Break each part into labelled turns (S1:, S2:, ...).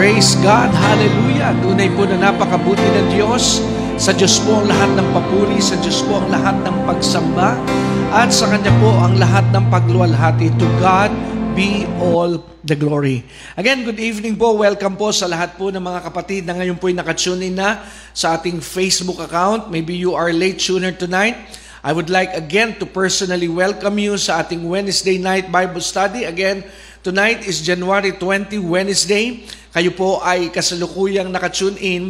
S1: Praise God! Hallelujah! Tunay po na napakabuti ng Diyos. Sa Diyos po ang lahat ng papuri, sa Diyos po ang lahat ng pagsamba, at sa Kanya po ang lahat ng pagluwalhati. To God be all the glory. Again, good evening po. Welcome po sa lahat po ng mga kapatid na ngayon po ay nakatune in na sa ating Facebook account. Maybe you are late tuner tonight. I would like again to personally welcome you sa ating Wednesday night Bible study. Again, tonight is January 20, Wednesday. Kayo po ay kasalukuyang nakatune in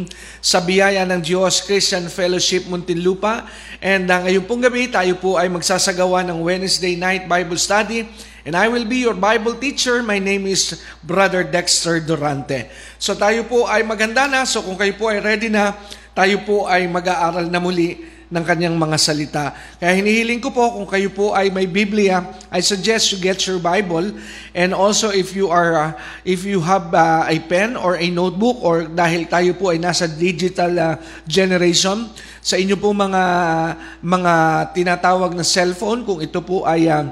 S1: sa biyaya ng Diyos Christian Fellowship Muntinlupa. And uh, ngayon pong gabi, tayo po ay magsasagawa ng Wednesday night Bible study. And I will be your Bible teacher. My name is Brother Dexter Durante. So tayo po ay maganda na. So kung kayo po ay ready na, tayo po ay mag-aaral na muli ng kanyang mga salita. Kaya hinihiling ko po kung kayo po ay may Biblia, I suggest you get your Bible and also if you are uh, if you have uh, a pen or a notebook or dahil tayo po ay nasa digital uh, generation sa inyo po mga mga tinatawag na cellphone kung ito po ay uh,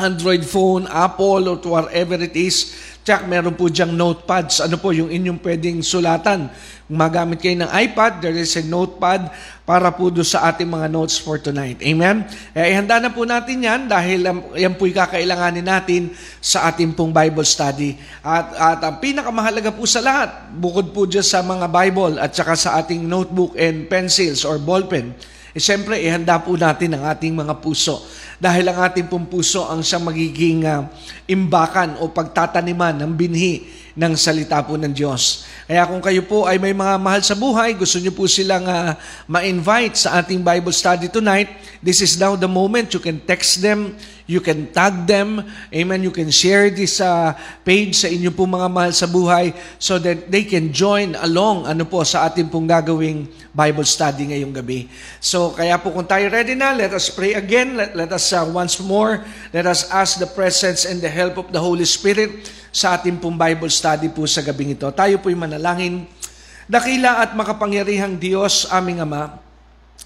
S1: Android phone, Apple, or whatever it is, Tsak, meron po diyang notepads. Ano po yung inyong pwedeng sulatan? Magamit kayo ng iPad, there is a notepad para po do sa ating mga notes for tonight. Amen? Eh, ihanda na po natin yan dahil um, yan po'y kakailanganin natin sa ating pong Bible study. At, at ang pinakamahalaga po sa lahat, bukod po dyan sa mga Bible at saka sa ating notebook and pencils or ballpen, eh, siyempre, ihanda po natin ang ating mga puso. Dahil ang ating pong puso ang siyang magiging uh, imbakan o pagtataniman ng binhi ng salita po ng Diyos. Kaya kung kayo po ay may mga mahal sa buhay, gusto niyo po silang uh, ma-invite sa ating Bible study tonight, this is now the moment. You can text them, you can tag them, amen, you can share this uh, page sa inyo po mga mahal sa buhay so that they can join along ano po sa ating pong gagawing Bible study ngayong gabi. So kaya po kung tayo ready na, let us pray again. Let, let us uh, once more, let us ask the presence and the help of the Holy Spirit sa ating pong Bible study po sa gabing ito. Tayo po'y manalangin. Dakila at makapangyarihang Diyos, aming Ama,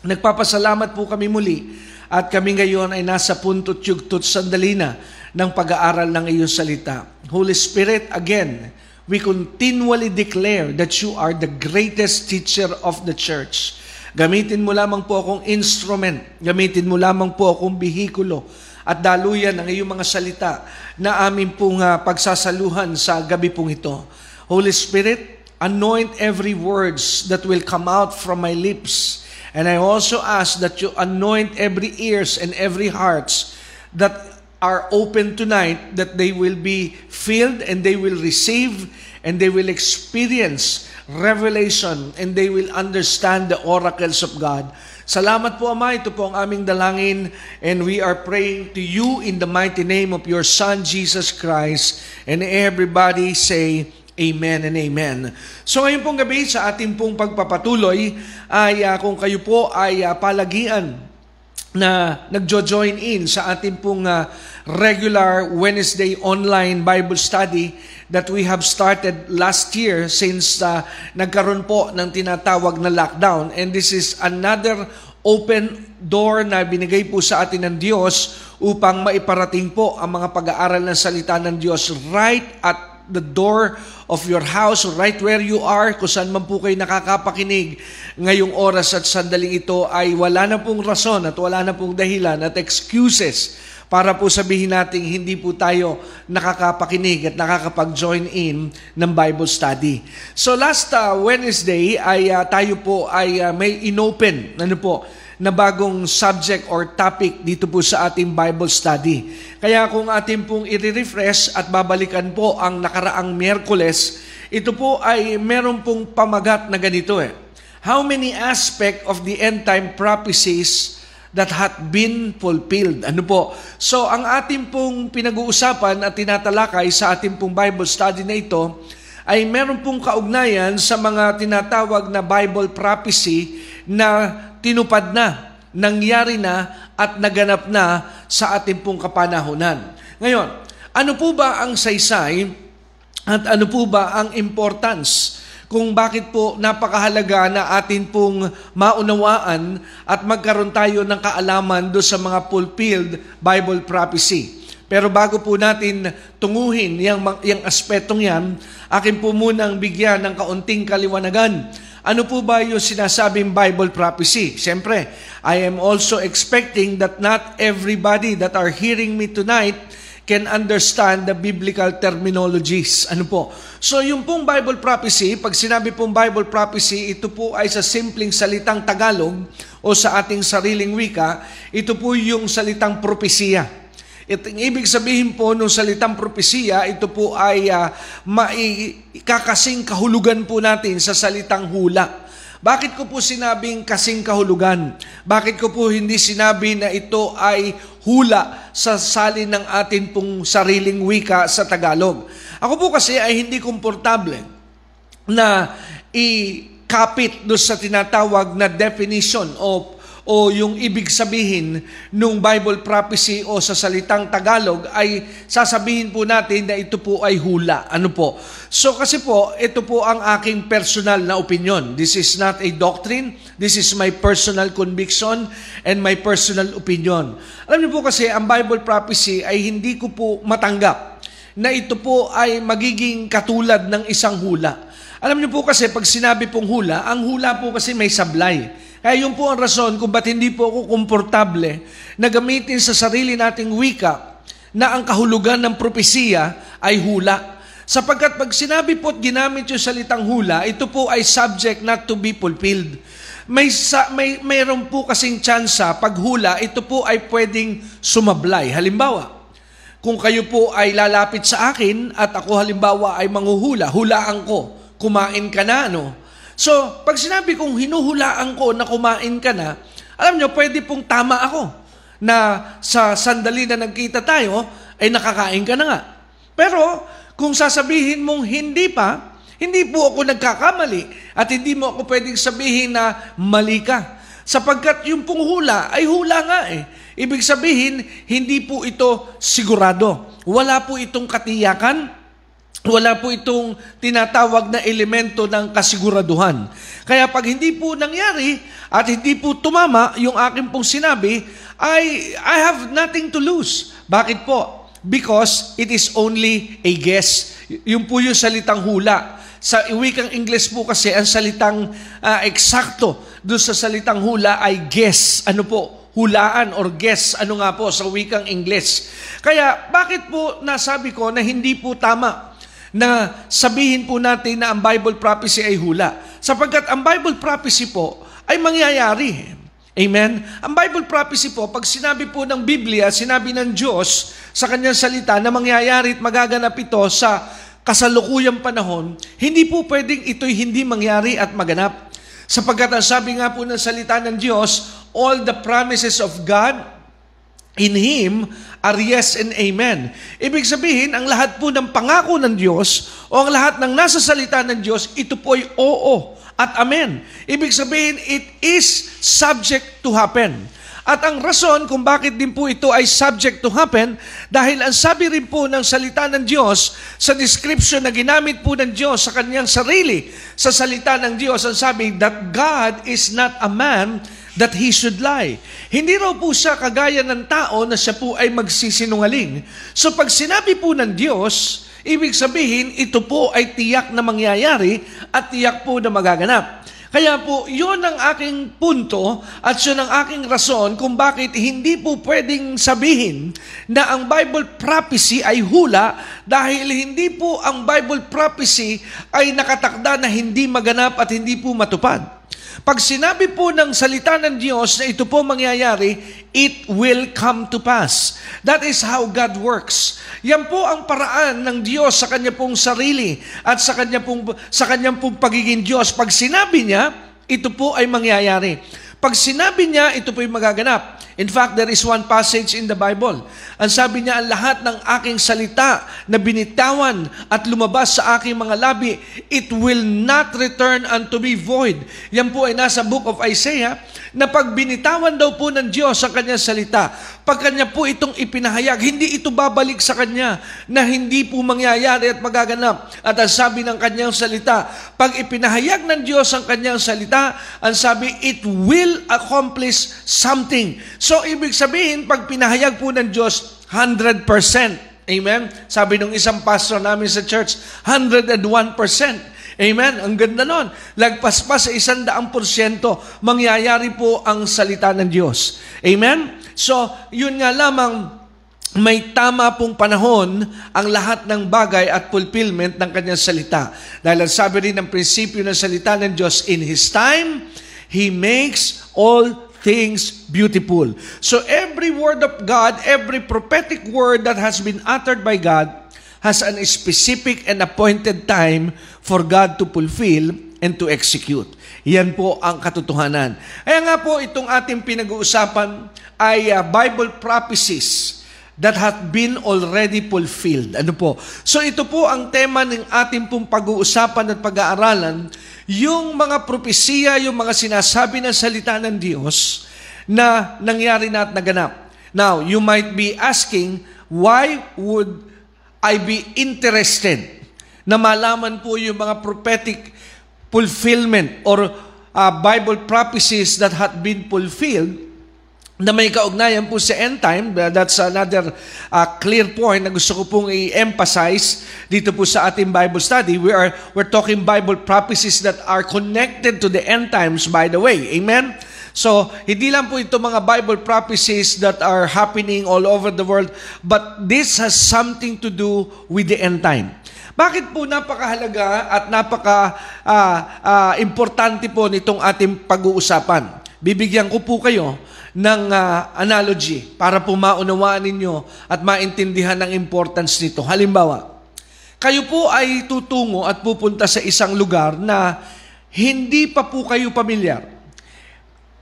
S1: nagpapasalamat po kami muli at kami ngayon ay nasa punto't yugtot sandali na ng pag-aaral ng iyong salita. Holy Spirit, again, we continually declare that you are the greatest teacher of the church. Gamitin mo lamang po akong instrument, gamitin mo lamang po akong bihikulo, at daluyan ang iyong mga salita na amin pong uh, pagsasaluhan sa gabi pong ito. Holy Spirit, anoint every words that will come out from my lips. And I also ask that you anoint every ears and every hearts that are open tonight, that they will be filled and they will receive and they will experience revelation and they will understand the oracles of God. Salamat po Ama, ito po ang aming dalangin and we are praying to you in the mighty name of your Son Jesus Christ and everybody say Amen and Amen. So ngayon pong gabi sa ating pong pagpapatuloy ay uh, kung kayo po ay uh, palagian na nagjo-join in sa ating pong uh, regular Wednesday online Bible study that we have started last year since uh, nagkaroon po ng tinatawag na lockdown. And this is another open door na binigay po sa atin ng Diyos upang maiparating po ang mga pag-aaral ng salita ng Diyos right at the door of your house, right where you are, kung saan man po kayo nakakapakinig ngayong oras at sandaling ito ay wala na pong rason at wala na pong dahilan at excuses para po sabihin natin hindi po tayo nakakapakinig at nakakapag-join in ng Bible study. So last uh, Wednesday ay uh, tayo po ay uh, may inopen ano po na bagong subject or topic dito po sa ating Bible study. Kaya kung ating pong i-refresh at babalikan po ang nakaraang Miyerkules, ito po ay meron pong pamagat na ganito eh. How many aspect of the end time prophecies that hath been fulfilled. Ano po? So, ang ating pong pinag-uusapan at tinatalakay sa ating pong Bible study na ito ay meron pong kaugnayan sa mga tinatawag na Bible prophecy na tinupad na, nangyari na, at naganap na sa ating pong kapanahunan. Ngayon, ano po ba ang saysay at ano po ba ang importance kung bakit po napakahalaga na atin pong maunawaan at magkaroon tayo ng kaalaman do sa mga fulfilled Bible prophecy. Pero bago po natin tunguhin yung, yung aspetong yan, akin po munang bigyan ng kaunting kaliwanagan. Ano po ba yung sinasabing Bible prophecy? Siyempre, I am also expecting that not everybody that are hearing me tonight can understand the biblical terminologies. Ano po? So yung pong Bible prophecy, pag sinabi pong Bible prophecy, ito po ay sa simpleng salitang Tagalog o sa ating sariling wika, ito po yung salitang propesiya. Ito, ibig sabihin po ng salitang propesiya, ito po ay uh, maikakasing kahulugan po natin sa salitang hula. Bakit ko po sinabing kasing kahulugan? Bakit ko po hindi sinabi na ito ay hula sa salin ng atin pong sariling wika sa Tagalog. Ako po kasi ay hindi komportable na ikapit do sa tinatawag na definition o o yung ibig sabihin nung Bible prophecy o sa salitang Tagalog ay sasabihin po natin na ito po ay hula. Ano po? So kasi po, ito po ang aking personal na opinion. This is not a doctrine. This is my personal conviction and my personal opinion. Alam niyo po kasi, ang Bible prophecy ay hindi ko po matanggap na ito po ay magiging katulad ng isang hula. Alam niyo po kasi, pag sinabi pong hula, ang hula po kasi may sablay. Kaya yun po ang rason kung ba't hindi po ako komportable na gamitin sa sarili nating wika na ang kahulugan ng propesiya ay hula. Sapagkat pag sinabi po at ginamit yung salitang hula, ito po ay subject not to be fulfilled. May, sa, may mayroon po kasing tsansa pag hula, ito po ay pwedeng sumablay. Halimbawa, kung kayo po ay lalapit sa akin at ako halimbawa ay manghuhula, hulaan ko, kumain ka na, no? So, pag sinabi kong hinuhulaan ko na kumain ka na, alam nyo, pwede pong tama ako na sa sandali na nagkita tayo, ay nakakain ka na nga. Pero, kung sasabihin mong hindi pa, hindi po ako nagkakamali at hindi mo ako pwedeng sabihin na mali ka. Sapagkat yung pong hula ay hula nga eh. Ibig sabihin, hindi po ito sigurado. Wala po itong katiyakan wala po itong tinatawag na elemento ng kasiguraduhan. Kaya pag hindi po nangyari at hindi po tumama yung aking pong sinabi, I, I have nothing to lose. Bakit po? Because it is only a guess. Yung po yung salitang hula. Sa wikang English po kasi, ang salitang uh, eksakto doon sa salitang hula ay guess. Ano po? Hulaan or guess. Ano nga po sa wikang English. Kaya bakit po nasabi ko na hindi po tama na sabihin po natin na ang Bible prophecy ay hula. Sapagkat ang Bible prophecy po ay mangyayari. Amen? Ang Bible prophecy po, pag sinabi po ng Biblia, sinabi ng Diyos sa kanyang salita na mangyayari at magaganap ito sa kasalukuyang panahon, hindi po pwedeng ito'y hindi mangyari at maganap. Sapagkat ang sabi nga po ng salita ng Diyos, all the promises of God in Him are yes and amen. Ibig sabihin, ang lahat po ng pangako ng Diyos o ang lahat ng nasa salita ng Diyos, ito po ay oo at amen. Ibig sabihin, it is subject to happen. At ang rason kung bakit din po ito ay subject to happen, dahil ang sabi rin po ng salita ng Diyos sa description na ginamit po ng Diyos sa kanyang sarili, sa salita ng Diyos, ang sabi that God is not a man that he should lie. Hindi raw po siya kagaya ng tao na siya po ay magsisinungaling. So pag sinabi po ng Diyos, ibig sabihin ito po ay tiyak na mangyayari at tiyak po na magaganap. Kaya po, yun ang aking punto at yun ang aking rason kung bakit hindi po pwedeng sabihin na ang Bible prophecy ay hula dahil hindi po ang Bible prophecy ay nakatakda na hindi maganap at hindi po matupad. Pag sinabi po ng salita ng Diyos na ito po mangyayari, it will come to pass. That is how God works. Yan po ang paraan ng Diyos sa kanya pong sarili at sa kanya pong, sa kanyang pong pagiging Diyos. Pag sinabi niya, ito po ay mangyayari. Pag sinabi niya, ito po ay magaganap. In fact, there is one passage in the Bible. Ang sabi niya, ang lahat ng aking salita na binitawan at lumabas sa aking mga labi, it will not return unto me void. Yan po ay nasa book of Isaiah, na pag binitawan daw po ng Diyos ang kanyang salita, pag kanya po itong ipinahayag, hindi ito babalik sa kanya na hindi po mangyayari at magaganap. At ang sabi ng kanyang salita, pag ipinahayag ng Diyos ang kanyang salita, ang sabi, it will accomplish something. So, ibig sabihin, pag pinahayag po ng Diyos, 100%. Amen? Sabi nung isang pastor namin sa church, 101%. Amen? Ang ganda nun. Lagpas pa sa isang daang porsyento, mangyayari po ang salita ng Diyos. Amen? So, yun nga lamang, may tama pong panahon ang lahat ng bagay at fulfillment ng kanyang salita. Dahil ang sabi rin ng prinsipyo ng salita ng Diyos, in His time, He makes all things beautiful. So every word of God, every prophetic word that has been uttered by God has an specific and appointed time for God to fulfill and to execute. Yan po ang katotohanan. Kaya nga po itong ating pinag-uusapan ay uh, Bible prophecies that have been already fulfilled. Ano po? So ito po ang tema ng ating pong pag-uusapan at pag-aaralan, yung mga propesiya, yung mga sinasabi ng salita ng Diyos na nangyari na at naganap. Now, you might be asking, why would I be interested na malaman po yung mga prophetic fulfillment or uh, Bible prophecies that had been fulfilled na may kaugnayan po sa end time. That's another uh, clear point na gusto ko pong i-emphasize dito po sa ating Bible study. We are we're talking Bible prophecies that are connected to the end times by the way. Amen. So, hindi lang po ito mga Bible prophecies that are happening all over the world, but this has something to do with the end time. Bakit po napakahalaga at napaka uh, uh, importante po nitong ating pag-uusapan? Bibigyan ko po kayo ng uh, analogy para po maunawaan ninyo at maintindihan ang importance nito. Halimbawa, kayo po ay tutungo at pupunta sa isang lugar na hindi pa po kayo pamilyar.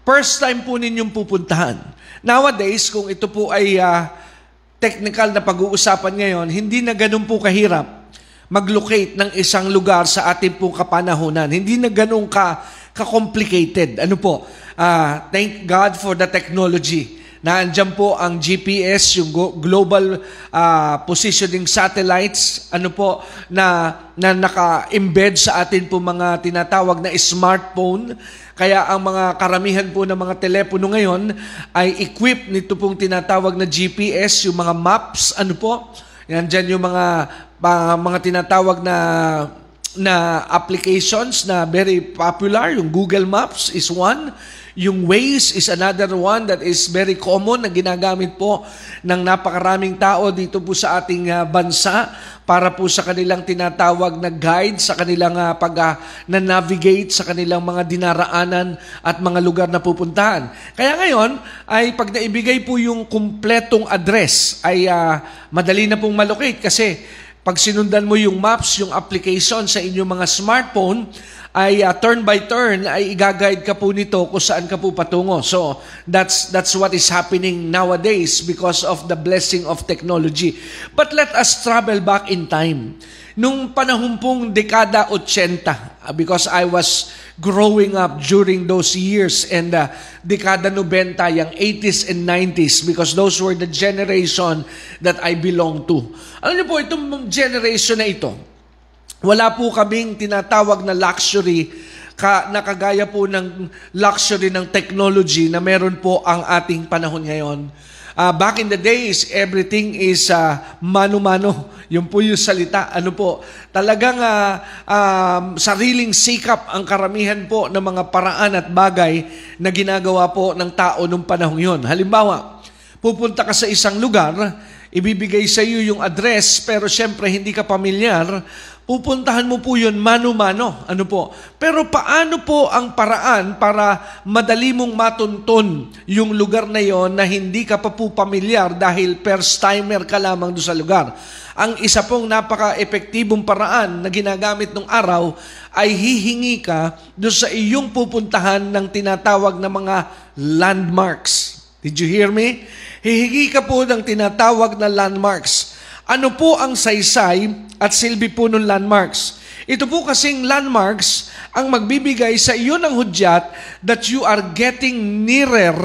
S1: First time po ninyong pupuntahan. Nowadays, kung ito po ay uh, technical na pag-uusapan ngayon, hindi na ganun po kahirap mag-locate ng isang lugar sa ating pong kapanahonan. Hindi na ganun ka, ka-complicated. Ano po? Uh, thank God for the technology. Naandyan po ang GPS, yung global uh, positioning satellites, ano po, na, na naka-embed sa atin po mga tinatawag na smartphone. Kaya ang mga karamihan po ng mga telepono ngayon ay equipped nito pong tinatawag na GPS, yung mga maps, ano po. Yan dyan yung mga, uh, mga tinatawag na na applications na very popular. Yung Google Maps is one. Yung Waze is another one that is very common na ginagamit po ng napakaraming tao dito po sa ating uh, bansa para po sa kanilang tinatawag na guide sa kanilang uh, pag uh, na-navigate sa kanilang mga dinaraanan at mga lugar na pupuntahan. Kaya ngayon ay pag naibigay po yung kumpletong address ay uh, madali na pong malocate kasi pag sinundan mo yung maps, yung application sa inyong mga smartphone, ay uh, turn by turn ay igaguide ka po nito kung saan ka po patungo. So, that's that's what is happening nowadays because of the blessing of technology. But let us travel back in time. Nung panahon pong dekada 80, uh, because I was growing up during those years and uh, dekada 90, yung 80s and 90s because those were the generation that I belong to. Alam niyo po, itong generation na ito, wala po kaming tinatawag na luxury ka, na kagaya po ng luxury ng technology na meron po ang ating panahon ngayon. Uh, back in the days, everything is uh, mano-mano. Yung po yung salita. Ano po? Talagang uh, um, sariling sikap ang karamihan po ng mga paraan at bagay na ginagawa po ng tao nung panahon yon. Halimbawa, pupunta ka sa isang lugar, ibibigay sa iyo yung address, pero syempre hindi ka pamilyar, pupuntahan mo po yun mano-mano. Ano po? Pero paano po ang paraan para madali mong matunton yung lugar na yon na hindi ka pa po pamilyar dahil first timer ka lamang doon sa lugar? Ang isa pong napaka-epektibong paraan na ginagamit ng araw ay hihingi ka doon sa iyong pupuntahan ng tinatawag na mga landmarks. Did you hear me? Hihingi ka po ng tinatawag na landmarks. Ano po ang saysay at silbi po ng landmarks? Ito po kasing landmarks ang magbibigay sa iyo ng hudyat that you are getting nearer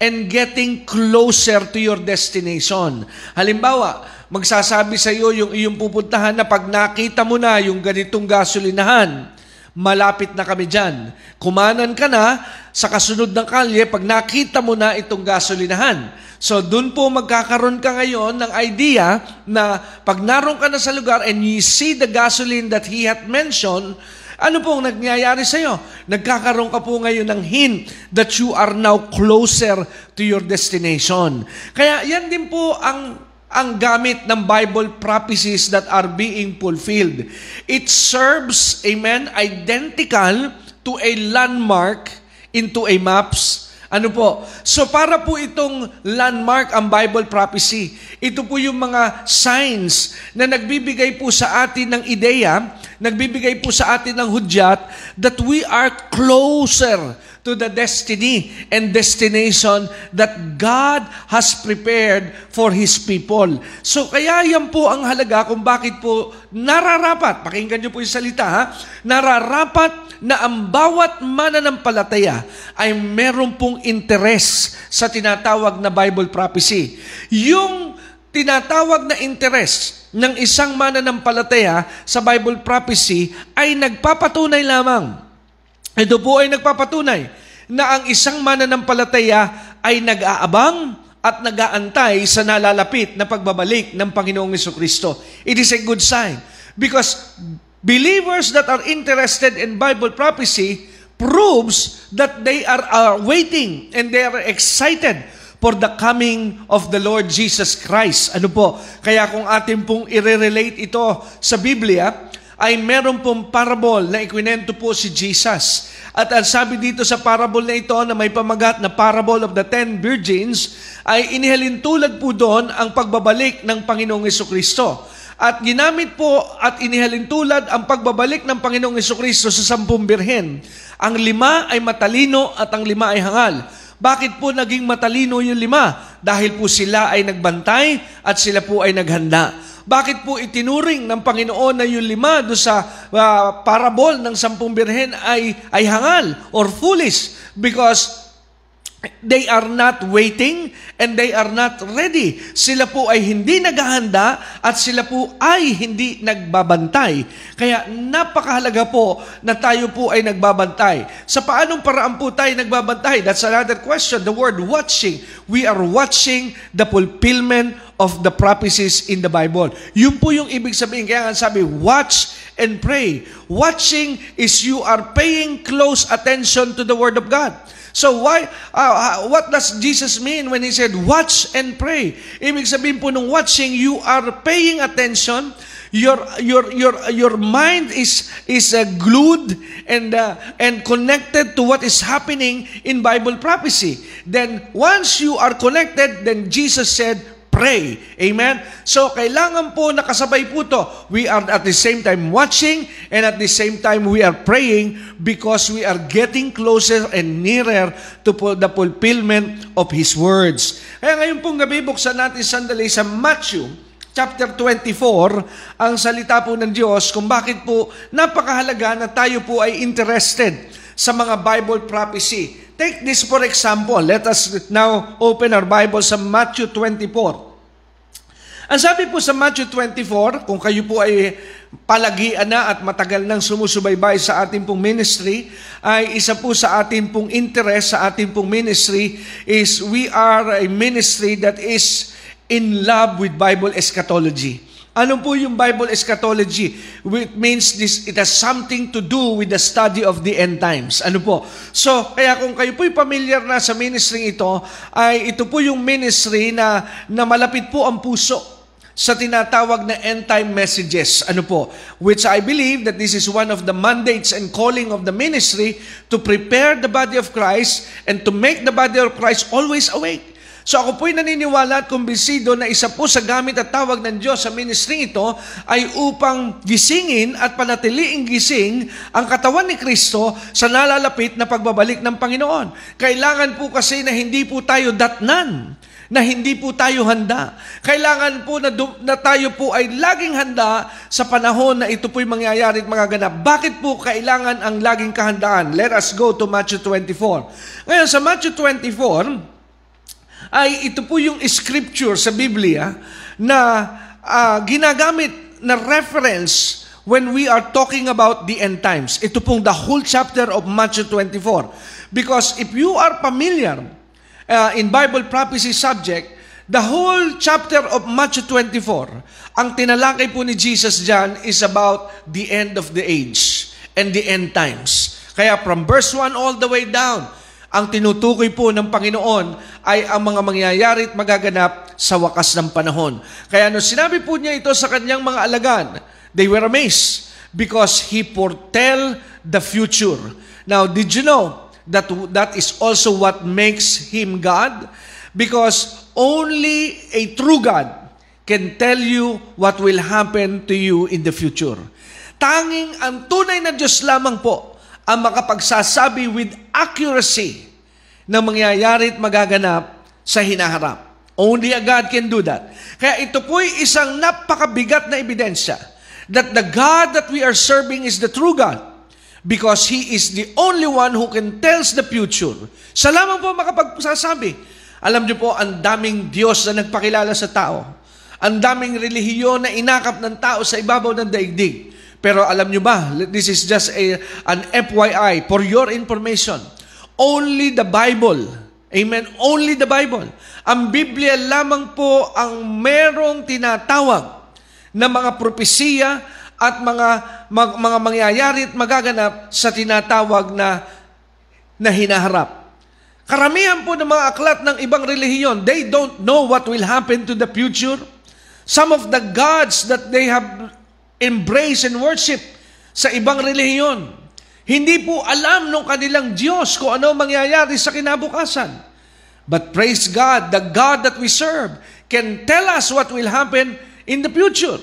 S1: and getting closer to your destination. Halimbawa, magsasabi sa iyo yung iyong pupuntahan na pag nakita mo na yung ganitong gasolinahan, malapit na kami dyan. Kumanan ka na sa kasunod ng kalye pag nakita mo na itong gasolinahan. So, dun po magkakaroon ka ngayon ng idea na pag naroon ka na sa lugar and you see the gasoline that he had mentioned, ano pong nangyayari sa iyo? Nagkakaroon ka po ngayon ng hint that you are now closer to your destination. Kaya yan din po ang ang gamit ng Bible prophecies that are being fulfilled. It serves, amen, identical to a landmark into a maps. Ano po? So para po itong landmark ang Bible prophecy. Ito po yung mga signs na nagbibigay po sa atin ng ideya, nagbibigay po sa atin ng hudyat that we are closer to the destiny and destination that God has prepared for His people. So kaya yan po ang halaga kung bakit po nararapat, pakinggan niyo po yung salita ha, nararapat na ang bawat mananampalataya ay meron pong interes sa tinatawag na Bible prophecy. Yung tinatawag na interest ng isang mananampalataya sa Bible prophecy ay nagpapatunay lamang ito po ay nagpapatunay na ang isang mananampalataya ay nag-aabang at nag-aantay sa nalalapit na pagbabalik ng Panginoong Kristo. It is a good sign because believers that are interested in Bible prophecy proves that they are uh, waiting and they are excited for the coming of the Lord Jesus Christ. Ano po? Kaya kung atin pong i-relate ito sa Biblia, ay meron pong parable na ikwinento po si Jesus. At ang sabi dito sa parable na ito na may pamagat na parable of the ten virgins, ay inihalintulad po doon ang pagbabalik ng Panginoong Kristo. At ginamit po at inihalintulad ang pagbabalik ng Panginoong Kristo sa sampung birhen. Ang lima ay matalino at ang lima ay hangal. Bakit po naging matalino yung lima? Dahil po sila ay nagbantay at sila po ay naghanda. Bakit po itinuring ng Panginoon na yung lima do sa uh, parabol ng sampung birhen ay, ay hangal or foolish? Because They are not waiting and they are not ready. Sila po ay hindi naghahanda at sila po ay hindi nagbabantay. Kaya napakahalaga po na tayo po ay nagbabantay. Sa paanong paraan po tayo nagbabantay? That's another question. The word watching. We are watching the fulfillment of the prophecies in the Bible. Yun po yung ibig sabihin. Kaya nga sabi, watch and pray. Watching is you are paying close attention to the Word of God. So why, uh, what does Jesus mean when He said, watch and pray? Ibig sabihin po nung watching, you are paying attention, your your your your mind is is uh, glued and uh, and connected to what is happening in Bible prophecy. Then once you are connected, then Jesus said, pray. Amen? So, kailangan po nakasabay po to. We are at the same time watching and at the same time we are praying because we are getting closer and nearer to the fulfillment of His words. Kaya ngayon pong gabi, buksan natin sandali sa Matthew chapter 24, ang salita po ng Diyos kung bakit po napakahalaga na tayo po ay interested sa mga Bible prophecy. Take this for example. Let us now open our Bible sa Matthew 24. Ang sabi po sa Matthew 24, kung kayo po ay palagian na at matagal nang sumusubaybay sa ating pong ministry, ay isa po sa ating pong interest sa ating pong ministry is we are a ministry that is in love with Bible eschatology. Ano po yung Bible eschatology? It means this, it has something to do with the study of the end times. Ano po? So, kaya kung kayo po'y familiar na sa ministry ito, ay ito po yung ministry na, na malapit po ang puso sa tinatawag na end time messages. Ano po? Which I believe that this is one of the mandates and calling of the ministry to prepare the body of Christ and to make the body of Christ always awake. So ako po'y naniniwala at kumbisido na isa po sa gamit at tawag ng Diyos sa ministry ito ay upang gisingin at panatiliing gising ang katawan ni Kristo sa nalalapit na pagbabalik ng Panginoon. Kailangan po kasi na hindi po tayo datnan na hindi po tayo handa. Kailangan po na, na tayo po ay laging handa sa panahon na ito po'y mangyayari at magaganap. Bakit po kailangan ang laging kahandaan? Let us go to Matthew 24. Ngayon, sa Matthew 24, ay ito po yung scripture sa Biblia na uh, ginagamit na reference when we are talking about the end times. Ito pong the whole chapter of Matthew 24. Because if you are familiar uh, in Bible prophecy subject, the whole chapter of Matthew 24, ang tinalakay po ni Jesus dyan is about the end of the age and the end times. Kaya from verse 1 all the way down, ang tinutukoy po ng Panginoon ay ang mga mangyayari at magaganap sa wakas ng panahon. Kaya no sinabi po niya ito sa kanyang mga alagan, they were amazed because He foretell the future. Now, did you know that that is also what makes Him God? Because only a true God can tell you what will happen to you in the future. Tanging ang tunay na Diyos lamang po ang makapagsasabi with accuracy na mangyayari at magaganap sa hinaharap. Only a God can do that. Kaya ito po'y isang napakabigat na ebidensya that the God that we are serving is the true God because He is the only one who can tells the future. Sa lamang po makapagsasabi. Alam niyo po, ang daming Diyos na nagpakilala sa tao. Ang daming relihiyon na inakap ng tao sa ibabaw ng daigdig. Pero alam nyo ba, this is just a, an FYI for your information. Only the Bible. Amen? Only the Bible. Ang Biblia lamang po ang merong tinatawag na mga propesiya at mga mag, mga mangyayari at magaganap sa tinatawag na na hinaharap. Karamihan po ng mga aklat ng ibang relihiyon, they don't know what will happen to the future. Some of the gods that they have embrace and worship sa ibang relihiyon. Hindi po alam ng kanilang Diyos kung ano mangyayari sa kinabukasan. But praise God, the God that we serve can tell us what will happen in the future.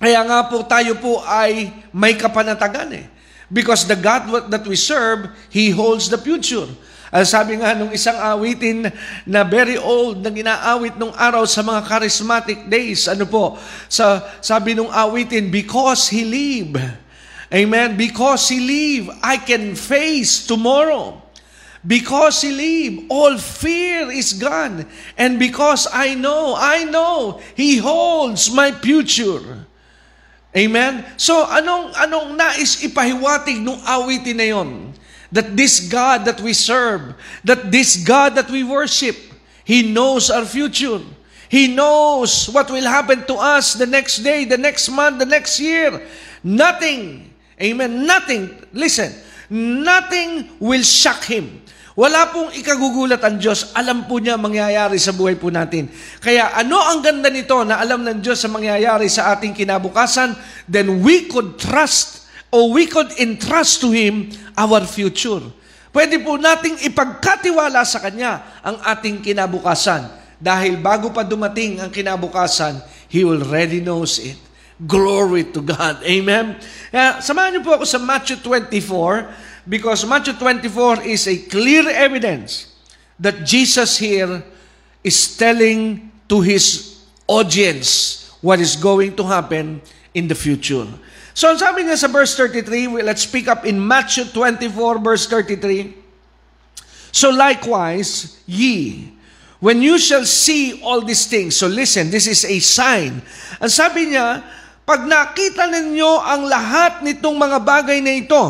S1: Kaya nga po tayo po ay may kapanatagan eh. Because the God that we serve, He holds the future. Ang sabi nga nung isang awitin na very old na ginaawit nung araw sa mga charismatic days, ano po, sa, sabi nung awitin, because He live. Amen? Because He live, I can face tomorrow. Because He live, all fear is gone. And because I know, I know, He holds my future. Amen? So, anong, anong nais ipahiwatig nung awitin na yon? that this God that we serve, that this God that we worship, He knows our future. He knows what will happen to us the next day, the next month, the next year. Nothing, amen, nothing, listen, nothing will shock Him. Wala pong ikagugulat ang Diyos. Alam po niya mangyayari sa buhay po natin. Kaya ano ang ganda nito na alam ng Diyos sa mangyayari sa ating kinabukasan? Then we could trust or we could entrust to Him our future. Pwede po nating ipagkatiwala sa Kanya ang ating kinabukasan. Dahil bago pa dumating ang kinabukasan, He already knows it. Glory to God. Amen? Kaya, samahan niyo po ako sa Matthew 24 because Matthew 24 is a clear evidence that Jesus here is telling to His audience what is going to happen in the future. So, sabi niya sa verse 33, let's pick up in Matthew 24, verse 33. So likewise, ye, when you shall see all these things, so listen, this is a sign. Ang sabi niya, pag nakita ninyo ang lahat nitong mga bagay na ito,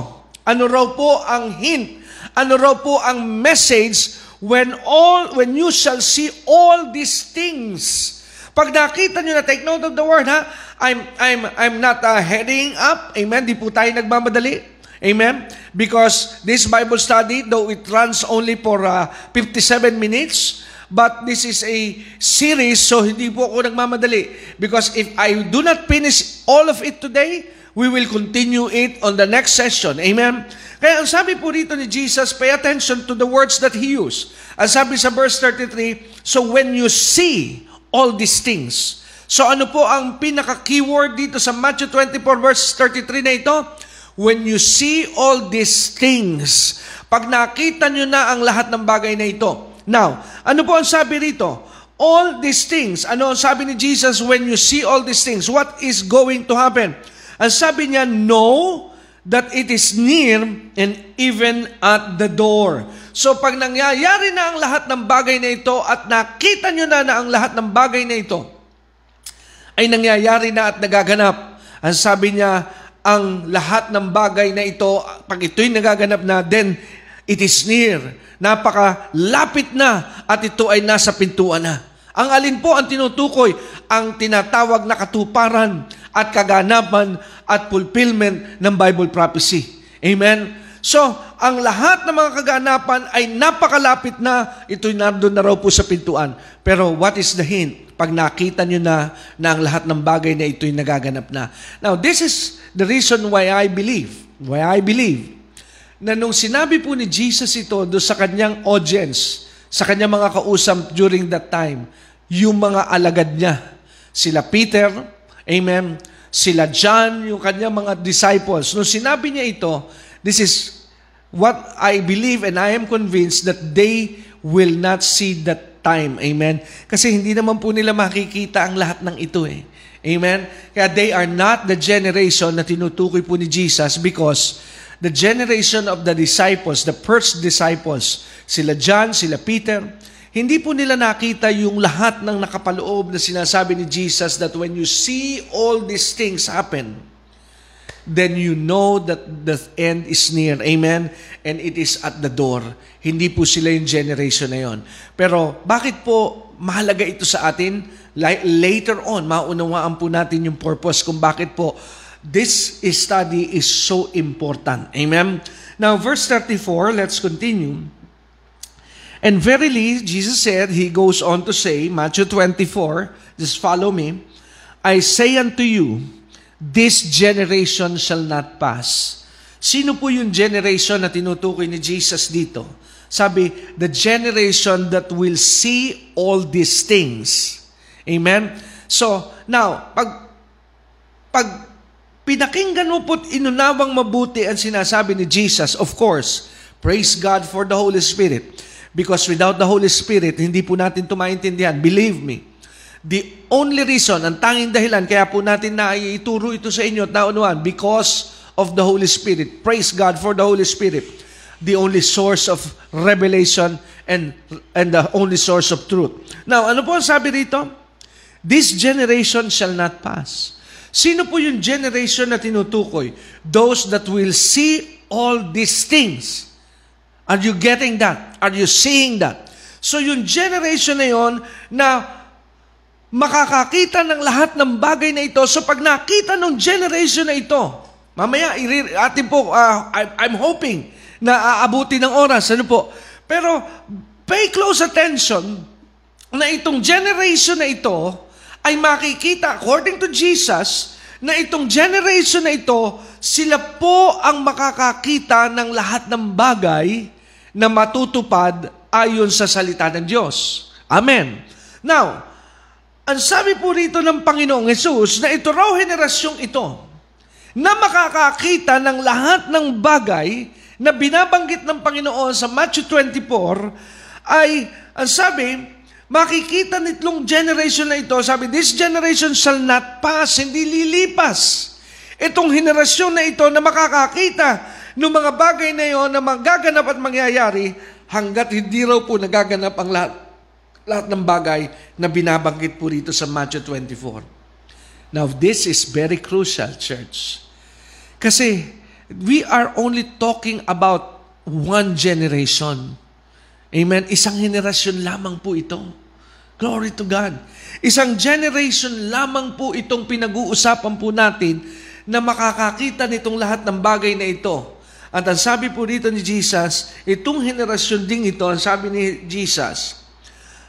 S1: ano raw po ang hint, ano raw po ang message when all when you shall see all these things pag nakita nyo na, take note of the word, ha? I'm, I'm, I'm not uh, heading up. Amen? Di po tayo nagmamadali. Amen? Because this Bible study, though it runs only for uh, 57 minutes, but this is a series, so hindi po ako nagmamadali. Because if I do not finish all of it today, we will continue it on the next session. Amen? Kaya ang sabi po rito ni Jesus, pay attention to the words that He used. Ang sabi sa verse 33, So when you see all these things, So ano po ang pinaka-keyword dito sa Matthew 24 verse 33 na ito? When you see all these things, pag nakita nyo na ang lahat ng bagay na ito. Now, ano po ang sabi rito? All these things, ano ang sabi ni Jesus when you see all these things? What is going to happen? Ang sabi niya, know that it is near and even at the door. So pag nangyayari na ang lahat ng bagay na ito at nakita nyo na na ang lahat ng bagay na ito, ay nangyayari na at nagaganap. Ang sabi niya, ang lahat ng bagay na ito, pag ito'y nagaganap na, then it is near. Napakalapit na at ito ay nasa pintuan na. Ang alin po ang tinutukoy? Ang tinatawag na katuparan at kaganapan at fulfillment ng Bible prophecy. Amen? So, ang lahat ng mga kaganapan ay napakalapit na, ito'y nandun na raw po sa pintuan. Pero what is the hint? Pag nakita nyo na na ang lahat ng bagay na ito'y nagaganap na. Now, this is the reason why I believe, why I believe, na nung sinabi po ni Jesus ito do sa kanyang audience, sa kanyang mga kausap during that time, yung mga alagad niya, sila Peter, amen, sila John, yung kanyang mga disciples, nung sinabi niya ito, this is what I believe and I am convinced that they will not see that time. Amen? Kasi hindi naman po nila makikita ang lahat ng ito eh. Amen? Kaya they are not the generation na tinutukoy po ni Jesus because the generation of the disciples, the first disciples, sila John, sila Peter, hindi po nila nakita yung lahat ng nakapaloob na sinasabi ni Jesus that when you see all these things happen, then you know that the end is near. Amen? And it is at the door. Hindi po sila yung generation na yon. Pero bakit po mahalaga ito sa atin? Later on, maunawaan po natin yung purpose kung bakit po this study is so important. Amen? Now, verse 34, let's continue. And verily, Jesus said, He goes on to say, Matthew 24, just follow me, I say unto you, this generation shall not pass. Sino po yung generation na tinutukoy ni Jesus dito? Sabi, the generation that will see all these things. Amen? So, now, pag, pag pinakinggan mo po't inunawang mabuti ang sinasabi ni Jesus, of course, praise God for the Holy Spirit. Because without the Holy Spirit, hindi po natin ito maintindihan. Believe me, The only reason, ang tanging dahilan, kaya po natin na ituro ito sa inyo at naunuan, because of the Holy Spirit. Praise God for the Holy Spirit. The only source of revelation and, and the only source of truth. Now, ano po ang sabi rito? This generation shall not pass. Sino po yung generation na tinutukoy? Those that will see all these things. Are you getting that? Are you seeing that? So yung generation na yon na makakakita ng lahat ng bagay na ito. So pag nakita ng generation na ito, mamaya, atin po, uh, I'm hoping na aabuti ng oras. Ano po? Pero pay close attention na itong generation na ito ay makikita, according to Jesus, na itong generation na ito, sila po ang makakakita ng lahat ng bagay na matutupad ayon sa salita ng Diyos. Amen. Now, ang sabi po rito ng Panginoong Yesus na ito raw henerasyong ito na makakakita ng lahat ng bagay na binabanggit ng Panginoon sa Matthew 24 ay, ang sabi, makikita nitlong generation na ito, sabi, this generation shall not pass, hindi lilipas. Itong henerasyon na ito na makakakita ng mga bagay na iyon na magaganap at mangyayari hanggat hindi raw po nagaganap ang lahat lahat ng bagay na binabanggit po rito sa Matthew 24. Now, this is very crucial, church. Kasi we are only talking about one generation. Amen? Isang generation lamang po ito. Glory to God. Isang generation lamang po itong pinag-uusapan po natin na makakakita nitong lahat ng bagay na ito. At ang sabi po dito ni Jesus, itong henerasyon ding ito, ang sabi ni Jesus,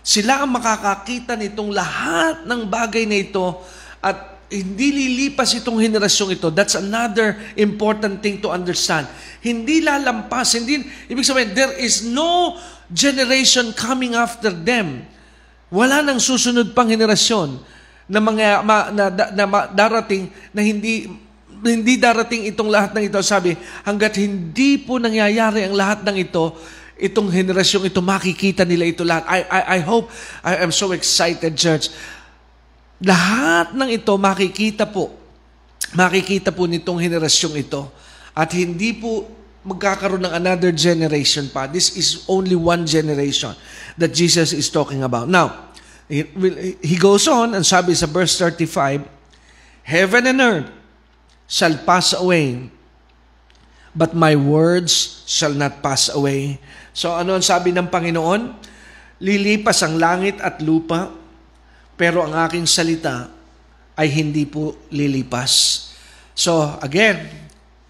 S1: Sila ang makakakita nitong lahat ng bagay na ito at hindi lilipas itong henerasyong ito. That's another important thing to understand. Hindi lalampas, hindi, ibig sabihin, there is no generation coming after them. Wala nang susunod pang henerasyon na mga ma, na, na, na, na darating na hindi hindi darating itong lahat ng ito. Sabi, hanggat hindi po nangyayari ang lahat ng ito, itong henerasyong ito, makikita nila ito lahat. I, I, I hope, I am so excited, church. Lahat ng ito, makikita po. Makikita po nitong henerasyong ito. At hindi po magkakaroon ng another generation pa. This is only one generation that Jesus is talking about. Now, he goes on and sabi sa verse 35, Heaven and earth shall pass away, but my words shall not pass away. So ano ang sabi ng Panginoon? Lilipas ang langit at lupa, pero ang aking salita ay hindi po lilipas. So again,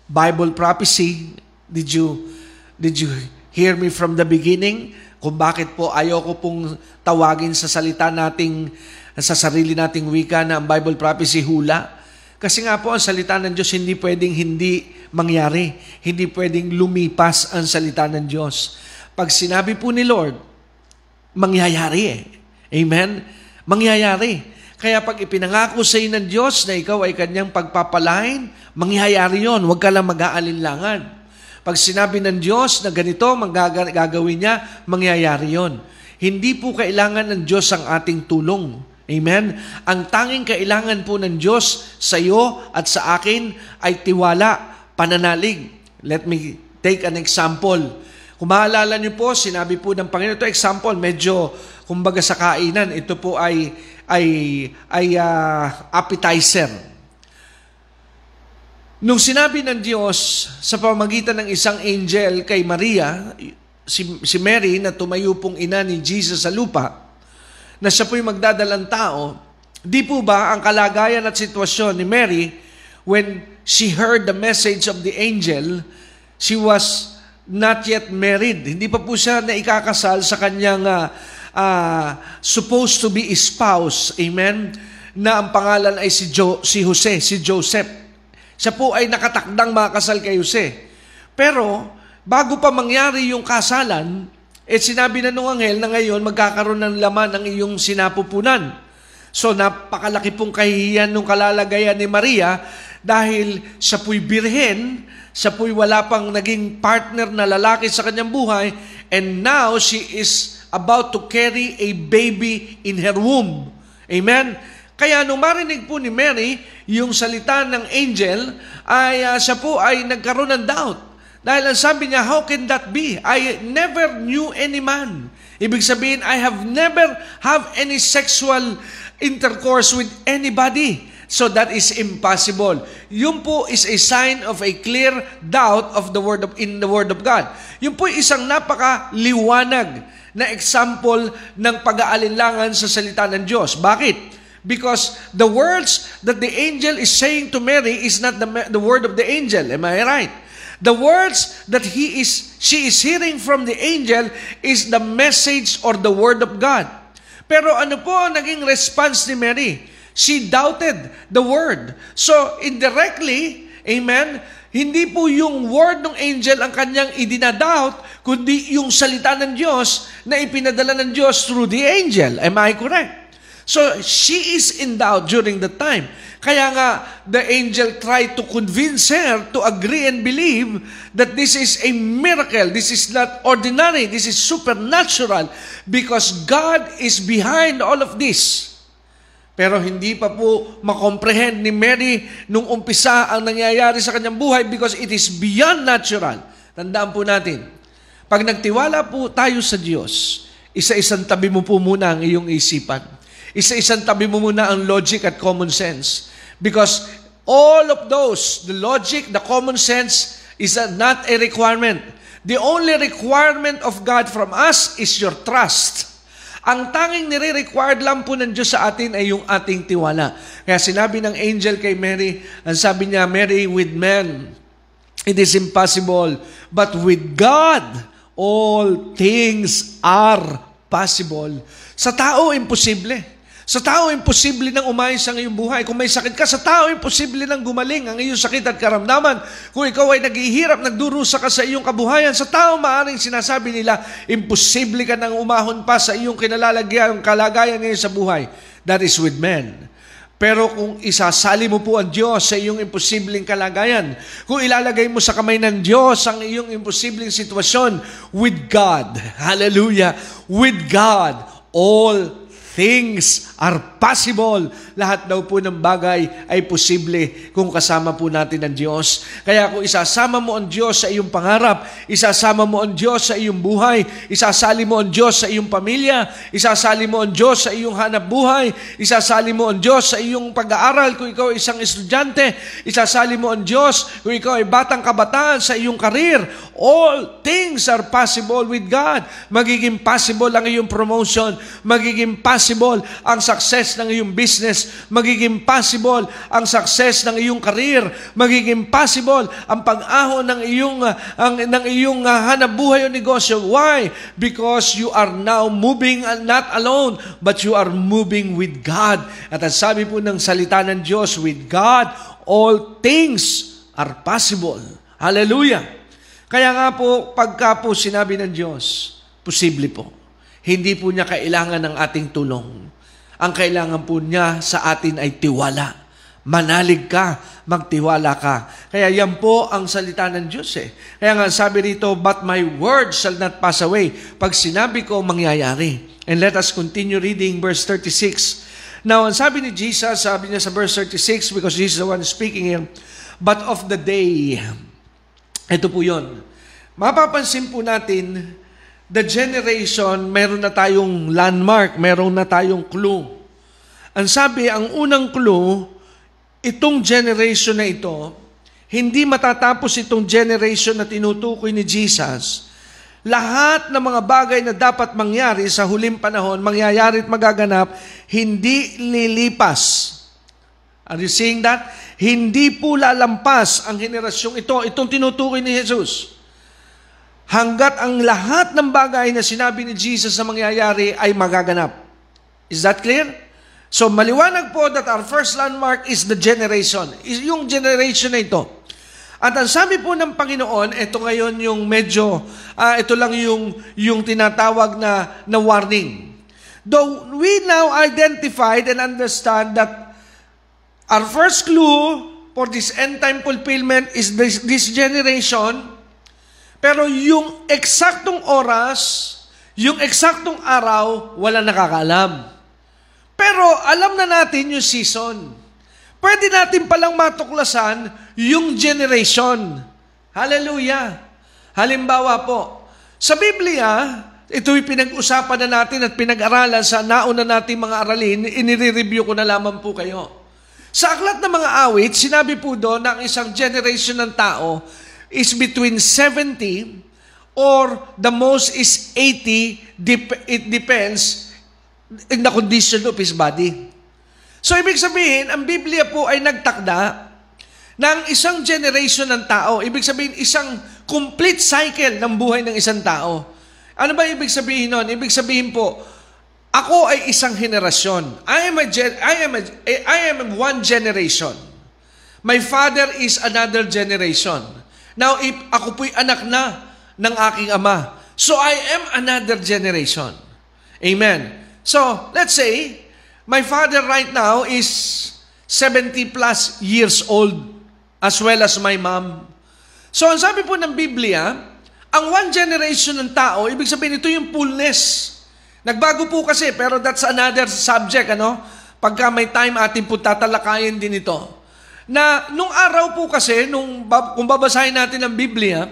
S1: Bible prophecy, did you did you hear me from the beginning? Kung bakit po ayoko pong tawagin sa salita nating sa sarili nating wika na ang Bible prophecy hula? Kasi nga po, ang salita ng Diyos hindi pwedeng hindi mangyari. Hindi pwedeng lumipas ang salita ng Diyos. Pag sinabi po ni Lord, mangyayari eh. Amen? Mangyayari. Kaya pag ipinangako sa iyo ng Diyos na ikaw ay kanyang pagpapalain, mangyayari yon. Huwag ka lang mag-aalinlangan. Pag sinabi ng Diyos na ganito, gagawin niya, mangyayari yon. Hindi po kailangan ng Diyos ang ating tulong. Amen? Ang tanging kailangan po ng Diyos sa iyo at sa akin ay tiwala, pananalig. Let me take an example. Kung maalala niyo po, sinabi po ng Panginoon, ito example, medyo kumbaga sa kainan, ito po ay ay ay uh, appetizer. Nung sinabi ng Diyos sa pamagitan ng isang angel kay Maria, si, si Mary na tumayo pong ina ni Jesus sa lupa, na siya po'y magdadalang tao, di po ba ang kalagayan at sitwasyon ni Mary when she heard the message of the angel, she was not yet married. Hindi pa po siya na ikakasal sa kanyang uh, uh, supposed to be spouse. Amen? Na ang pangalan ay si, jo, si Jose, si Joseph. Siya po ay nakatakdang makasal kay Jose. Pero, bago pa mangyari yung kasalan, eh sinabi na nung anghel na ngayon magkakaroon ng laman ng iyong sinapupunan. So napakalaki pong kahihiyan nung kalalagayan ni Maria dahil siya po'y birhen, siya po'y wala pang naging partner na lalaki sa kanyang buhay, and now she is about to carry a baby in her womb. Amen? Kaya nung marinig po ni Mary yung salita ng angel, ay uh, siya po ay nagkaroon ng doubt. Dahil ang sabi niya, how can that be? I never knew any man. Ibig sabihin, I have never have any sexual intercourse with anybody. So that is impossible. Yun po is a sign of a clear doubt of the word of in the word of God. Yun po isang napaka-liwanag na example ng pag-aalinlangan sa salita ng Diyos. Bakit? Because the words that the angel is saying to Mary is not the, the word of the angel. Am I right? The words that he is she is hearing from the angel is the message or the word of God. Pero ano po ang naging response ni Mary? She doubted the word. So indirectly, amen, hindi po yung word ng angel ang kanyang idinadoubt, kundi yung salita ng Diyos na ipinadala ng Diyos through the angel. Am I correct? So she is in doubt during the time. Kaya nga, the angel tried to convince her to agree and believe that this is a miracle. This is not ordinary. This is supernatural because God is behind all of this. Pero hindi pa po makomprehend ni Mary nung umpisa ang nangyayari sa kanyang buhay because it is beyond natural. Tandaan po natin, pag nagtiwala po tayo sa Diyos, isa-isang tabi mo po muna ang iyong isipan. Isa-isang tabi mo muna ang logic at common sense. Because all of those, the logic, the common sense, is not a requirement. The only requirement of God from us is your trust. Ang tanging nire-required lang po ng Diyos sa atin ay yung ating tiwala. Kaya sinabi ng angel kay Mary, ang sabi niya, Mary, with men, it is impossible. But with God, all things are possible. Sa tao, imposible. Sa tao, imposible nang umayos ang iyong buhay. Kung may sakit ka, sa tao, imposible nang gumaling ang iyong sakit at karamdaman. Kung ikaw ay naghihirap, nagdurusa ka sa iyong kabuhayan, sa tao, maaaring sinasabi nila, imposible ka nang umahon pa sa iyong kinalalagyan, kalagayan ngayon sa buhay. That is with men. Pero kung isasali mo po ang Diyos sa iyong imposibleng kalagayan, kung ilalagay mo sa kamay ng Diyos ang iyong imposibleng sitwasyon, with God, hallelujah, with God, all things are possible. Lahat daw po ng bagay ay posible kung kasama po natin ang Diyos. Kaya kung isasama mo ang Diyos sa iyong pangarap, isasama mo ang Diyos sa iyong buhay, isasali mo ang Diyos sa iyong pamilya, isasali mo ang Diyos sa iyong hanap buhay, isasali mo ang Diyos sa iyong pag-aaral kung ikaw ay isang estudyante, isasali mo ang Diyos kung ikaw ay batang kabataan sa iyong karir. All things are possible with God. Magiging possible ang iyong promotion, magiging possible ang success ng iyong business, magiging possible ang success ng iyong career, magiging possible ang pag-ahon ng iyong uh, ang ng iyong uh, hanap buhay o negosyo. Why? Because you are now moving uh, not alone, but you are moving with God. At ang sabi po ng salita ng Diyos, with God all things are possible. Hallelujah. Kaya nga po, pagka po sinabi ng Diyos, posible po. Hindi po niya kailangan ng ating tulong. Ang kailangan po niya sa atin ay tiwala. Manalig ka, magtiwala ka. Kaya yan po ang salita ng Diyos eh. Kaya nga sabi rito, but my word shall not pass away. Pag sinabi ko, mangyayari. And let us continue reading verse 36. Now, ang sabi ni Jesus, sabi niya sa verse 36, because Jesus is the one speaking here, but of the day, ito po yon. Mapapansin po natin, the generation, meron na tayong landmark, meron na tayong clue. Ang sabi, ang unang clue, itong generation na ito, hindi matatapos itong generation na tinutukoy ni Jesus. Lahat ng mga bagay na dapat mangyari sa huling panahon, mangyayari at magaganap, hindi lilipas. Are you seeing that? Hindi po lalampas ang henerasyong ito. Itong tinutukoy ni Jesus. Hanggat ang lahat ng bagay na sinabi ni Jesus na mangyayari ay magaganap. Is that clear? So maliwanag po that our first landmark is the generation. Is yung generation na ito. At ang sabi po ng Panginoon, ito ngayon yung medyo, uh, ito lang yung, yung tinatawag na, na warning. Though we now identified and understand that Our first clue for this end time fulfillment is this, this generation. Pero yung eksaktong oras, yung eksaktong araw, wala nakakaalam. Pero alam na natin yung season. Pwede natin palang matuklasan yung generation. Hallelujah. Halimbawa po, sa Biblia, ito'y pinag-usapan na natin at pinag-aralan sa nauna nating mga aralin, inire-review ko na lamang po kayo. Sa aklat ng mga awit, sinabi po doon na ang isang generation ng tao is between 70 or the most is 80. It depends in the condition of his body. So, ibig sabihin, ang Biblia po ay nagtakda ng isang generation ng tao. Ibig sabihin, isang complete cycle ng buhay ng isang tao. Ano ba ibig sabihin nun? Ibig sabihin po, ako ay isang henerasyon. I am a I am a, I am one generation. My father is another generation. Now, if ako po'y anak na ng aking ama, so I am another generation. Amen. So, let's say, my father right now is 70 plus years old as well as my mom. So, ang sabi po ng Biblia, ang one generation ng tao, ibig sabihin ito yung fullness Nagbago po kasi, pero that's another subject, ano? Pagka may time, atin po tatalakayin din ito. Na nung araw po kasi, nung, kung babasahin natin ang Biblia,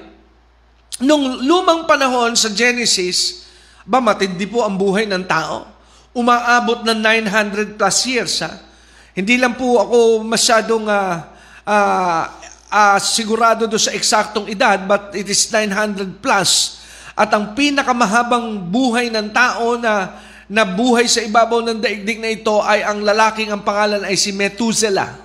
S1: nung lumang panahon sa Genesis, ba matindi po ang buhay ng tao. Umaabot ng 900 plus years. Ha? Hindi lang po ako masyadong uh, uh, uh, sigurado do sa eksaktong edad, but it is 900 plus at ang pinakamahabang buhay ng tao na na buhay sa ibabaw ng daigdig na ito ay ang lalaking ang pangalan ay si Methuselah.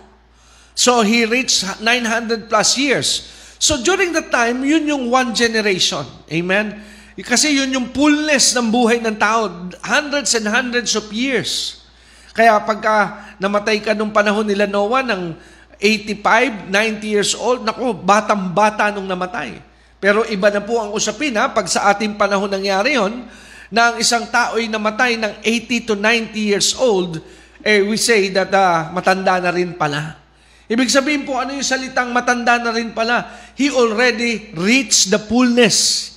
S1: So he reached 900 plus years. So during that time, yun yung one generation. Amen? Kasi yun yung fullness ng buhay ng tao. Hundreds and hundreds of years. Kaya pagka namatay ka nung panahon nila Noah ng 85, 90 years old, naku, batang-bata nung namatay. Pero iba na po ang usapin ha, pag sa ating panahon nangyari yon, na ang isang tao'y namatay ng 80 to 90 years old, eh we say that uh, matanda na rin pala. Ibig sabihin po, ano yung salitang matanda na rin pala? He already reached the fullness.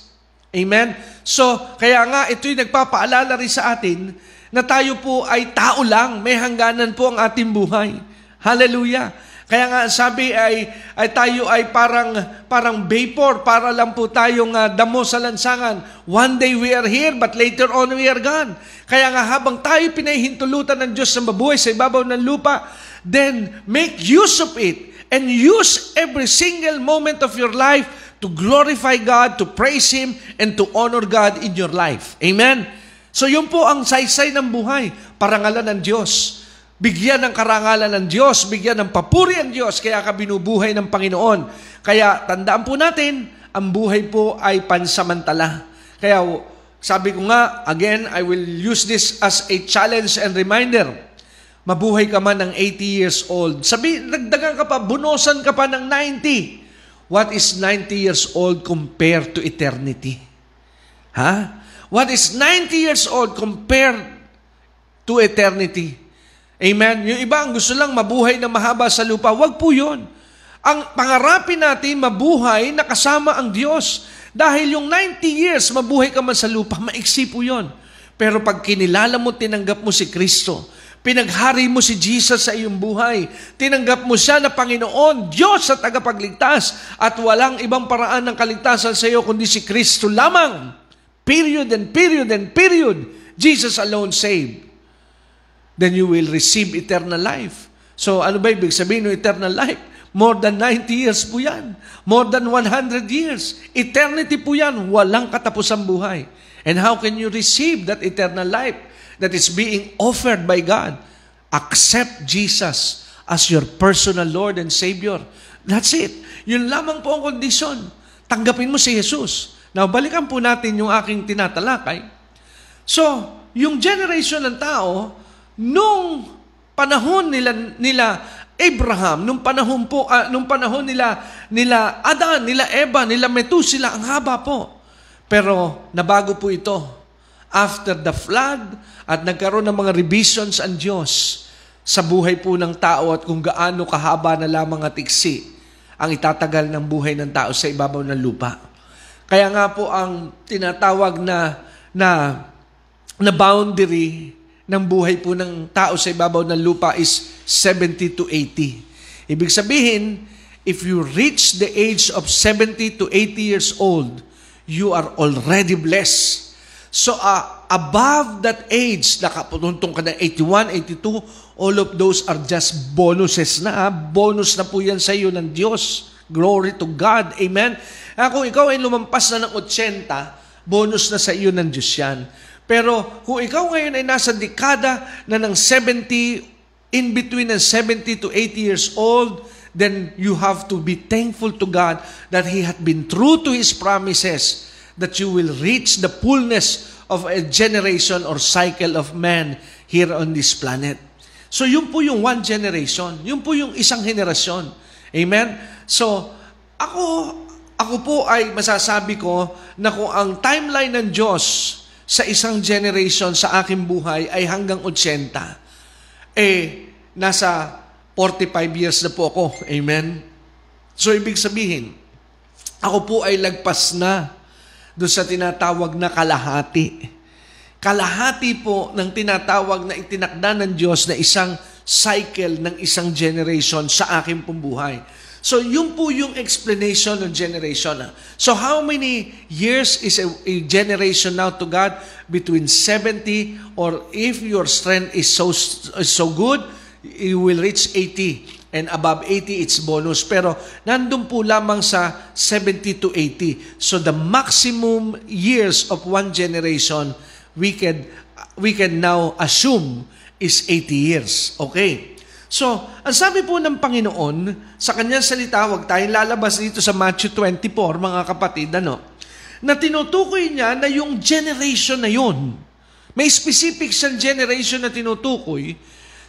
S1: Amen? So, kaya nga, ito'y nagpapaalala rin sa atin na tayo po ay tao lang, may hangganan po ang ating buhay. Hallelujah! Kaya nga sabi ay, ay tayo ay parang parang vapor para lang po tayong uh, damo sa lansangan. One day we are here but later on we are gone. Kaya nga habang tayo pinahihintulutan ng Diyos na mabuhay sa ibabaw ng lupa, then make use of it and use every single moment of your life to glorify God, to praise Him, and to honor God in your life. Amen? So yun po ang saysay ng buhay, parangalan ng Diyos. Bigyan ng karangalan ng Diyos, bigyan ng papuri ang Diyos, kaya ka binubuhay ng Panginoon. Kaya tandaan po natin, ang buhay po ay pansamantala. Kaya sabi ko nga, again, I will use this as a challenge and reminder. Mabuhay ka man ng 80 years old. Sabi, nagdagan ka pa, bunosan ka pa ng 90. What is 90 years old compared to eternity? Ha? What is 90 years old compared to eternity? Amen? Yung iba ang gusto lang mabuhay na mahaba sa lupa. Huwag po yun. Ang pangarapin natin, mabuhay na kasama ang Diyos. Dahil yung 90 years, mabuhay ka man sa lupa, maiksi po yun. Pero pag kinilala mo, tinanggap mo si Kristo, pinaghari mo si Jesus sa iyong buhay, tinanggap mo siya na Panginoon, Diyos sa tagapagligtas, at walang ibang paraan ng kaligtasan sa iyo kundi si Kristo lamang. Period and period and period. Jesus alone saved then you will receive eternal life. So ano ba ibig sabihin ng eternal life? More than 90 years po yan. More than 100 years. Eternity po yan. Walang katapusang buhay. And how can you receive that eternal life that is being offered by God? Accept Jesus as your personal Lord and Savior. That's it. Yun lamang po ang kondisyon. Tanggapin mo si Jesus. Now, balikan po natin yung aking tinatalakay. So, yung generation ng tao, Nung panahon nila nila Abraham, nung panahon po uh, nung panahon nila nila Adan, nila Eva, nila Metusela, ang haba po. Pero nabago po ito after the flood at nagkaroon ng mga revisions ang Diyos sa buhay po ng tao at kung gaano kahaba na lamang at iksi ang itatagal ng buhay ng tao sa ibabaw ng lupa. Kaya nga po ang tinatawag na na na boundary ng buhay po ng tao sa ibabaw ng lupa is 70 to 80. Ibig sabihin, if you reach the age of 70 to 80 years old, you are already blessed. So uh, above that age, nakapuntong ka ng 81, 82, all of those are just bonuses na. Bonus na po yan sa iyo ng Diyos. Glory to God. Amen. Uh, kung ikaw ay lumampas na ng 80, bonus na sa iyo ng Diyos yan. Pero kung ikaw ngayon ay nasa dekada na ng 70, in between ng 70 to 80 years old, then you have to be thankful to God that He had been true to His promises, that you will reach the fullness of a generation or cycle of man here on this planet. So yun po yung one generation. Yun po yung isang henerasyon. Amen? So, ako, ako po ay masasabi ko na kung ang timeline ng Diyos sa isang generation sa aking buhay ay hanggang 80. Eh, nasa 45 years na po ako. Amen? So, ibig sabihin, ako po ay lagpas na doon sa tinatawag na kalahati. Kalahati po ng tinatawag na itinakda ng Diyos na isang cycle ng isang generation sa aking pumbuhay. So, yun po yung explanation ng generation. So, how many years is a, a generation now to God? Between 70 or if your strength is so, is so good, you will reach 80. And above 80, it's bonus. Pero, nandun po lamang sa 70 to 80. So, the maximum years of one generation, we can, we can now assume is 80 years. Okay? So, ang sabi po ng Panginoon, sa kanyang salita, huwag tayong lalabas dito sa Matthew 24, mga kapatid, ano? na tinutukoy niya na yung generation na yun, may specific siyang generation na tinutukoy.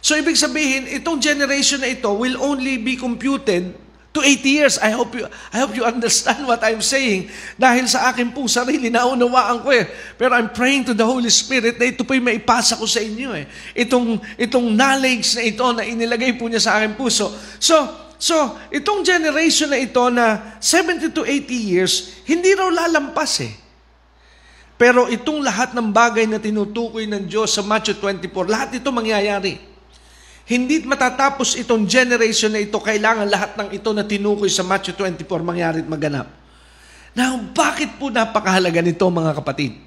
S1: So, ibig sabihin, itong generation na ito will only be computed to 80 years. I hope you, I hope you understand what I'm saying. Dahil sa akin pong sarili, naunawaan ko eh. Pero I'm praying to the Holy Spirit na ito po'y maipasa ko sa inyo eh. Itong, itong knowledge na ito na inilagay po niya sa aking puso. So, So, itong generation na ito na 70 to 80 years, hindi raw lalampas eh. Pero itong lahat ng bagay na tinutukoy ng Diyos sa Matthew 24, lahat ito mangyayari. Hindi matatapos itong generation na ito, kailangan lahat ng ito na tinukoy sa Matthew 24 mangyari at maganap. Now, bakit po napakahalaga nito mga kapatid?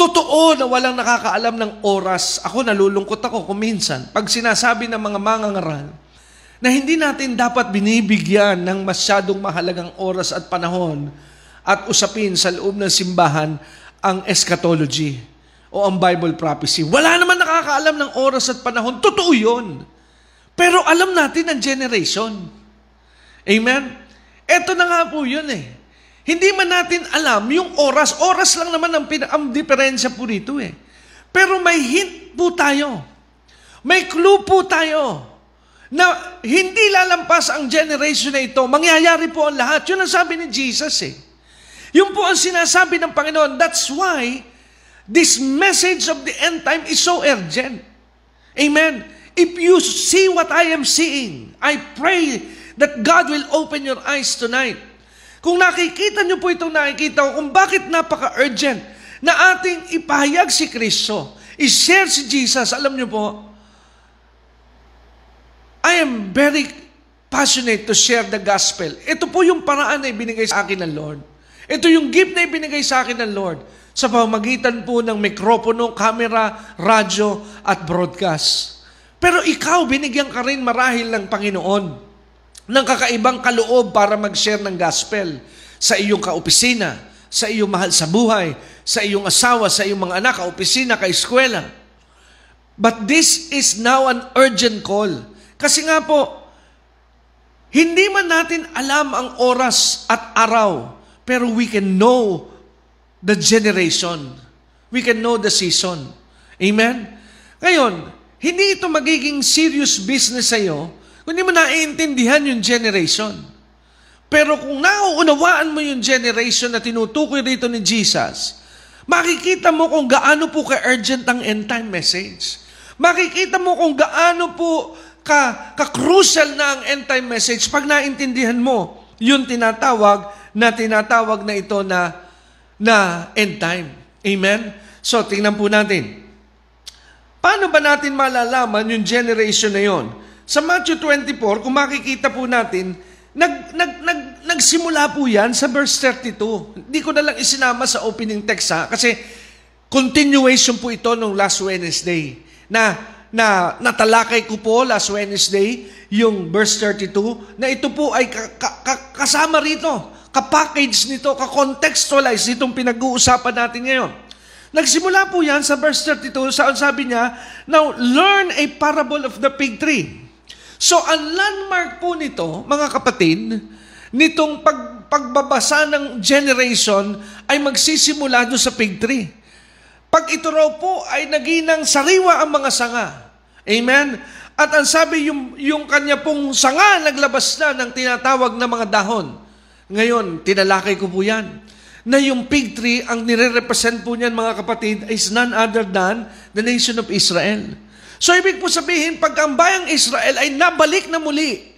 S1: Totoo na walang nakakaalam ng oras. Ako nalulungkot ako kung minsan. Pag sinasabi ng mga mangangaral na hindi natin dapat binibigyan ng masyadong mahalagang oras at panahon at usapin sa loob ng simbahan ang eschatology o ang Bible prophecy. Wala naman nakakaalam ng oras at panahon. Totoo yun. Pero alam natin ang generation. Amen? Ito na nga po yun eh. Hindi man natin alam yung oras. Oras lang naman ang, ang diferensya po rito eh. Pero may hint po tayo. May clue po tayo na hindi lalampas ang generation na ito. Mangyayari po ang lahat. Yun ang sabi ni Jesus eh. Yung po ang sinasabi ng Panginoon. That's why this message of the end time is so urgent. Amen. If you see what I am seeing, I pray that God will open your eyes tonight. Kung nakikita niyo po itong nakikita ko, kung bakit napaka-urgent na ating ipahayag si Kristo, i-share si Jesus, alam niyo po, I am very passionate to share the gospel. Ito po yung paraan na ibinigay sa akin ng Lord. Ito yung gift na ibinigay sa akin ng Lord sa pamagitan po ng mikropono, camera, radyo, at broadcast. Pero ikaw, binigyan ka rin marahil ng Panginoon ng kakaibang kaloob para mag-share ng gospel sa iyong kaopisina, sa iyong mahal sa buhay, sa iyong asawa, sa iyong mga anak, kaopisina, kaeskwela. But this is now an urgent call. Kasi nga po, hindi man natin alam ang oras at araw pero we can know the generation. We can know the season. Amen? Ngayon, hindi ito magiging serious business sa iyo kung hindi mo naiintindihan yung generation. Pero kung nauunawaan mo yung generation na tinutukoy rito ni Jesus, makikita mo kung gaano po ka-urgent ang end time message. Makikita mo kung gaano po ka, ka-crucial na ang end time message pag naintindihan mo yung tinatawag na tinatawag na ito na, na end time. Amen? So, tingnan po natin. Paano ba natin malalaman yung generation na yon? Sa Matthew 24, kung makikita po natin, nag, nag, nag, nagsimula po yan sa verse 32. Hindi ko na lang isinama sa opening text ha, kasi continuation po ito nung last Wednesday. Na, na natalakay ko po last Wednesday, yung verse 32, na ito po ay ka, ka, ka, kasama rito ka-package nito, ka-contextualize itong pinag-uusapan natin ngayon. Nagsimula po yan sa verse 32, saan sabi niya, Now, learn a parable of the fig tree. So, ang landmark po nito, mga kapatid, nitong pag, pagbabasa ng generation ay magsisimula doon sa fig tree. Pag ito raw po ay naginang sariwa ang mga sanga. Amen? At ang sabi, yung, yung kanya pong sanga naglabas na ng tinatawag na mga dahon. Ngayon, tinalakay ko po yan. Na yung fig tree, ang nire-represent po niyan mga kapatid, is none other than the nation of Israel. So, ibig po sabihin, pag ang bayang Israel ay nabalik na muli,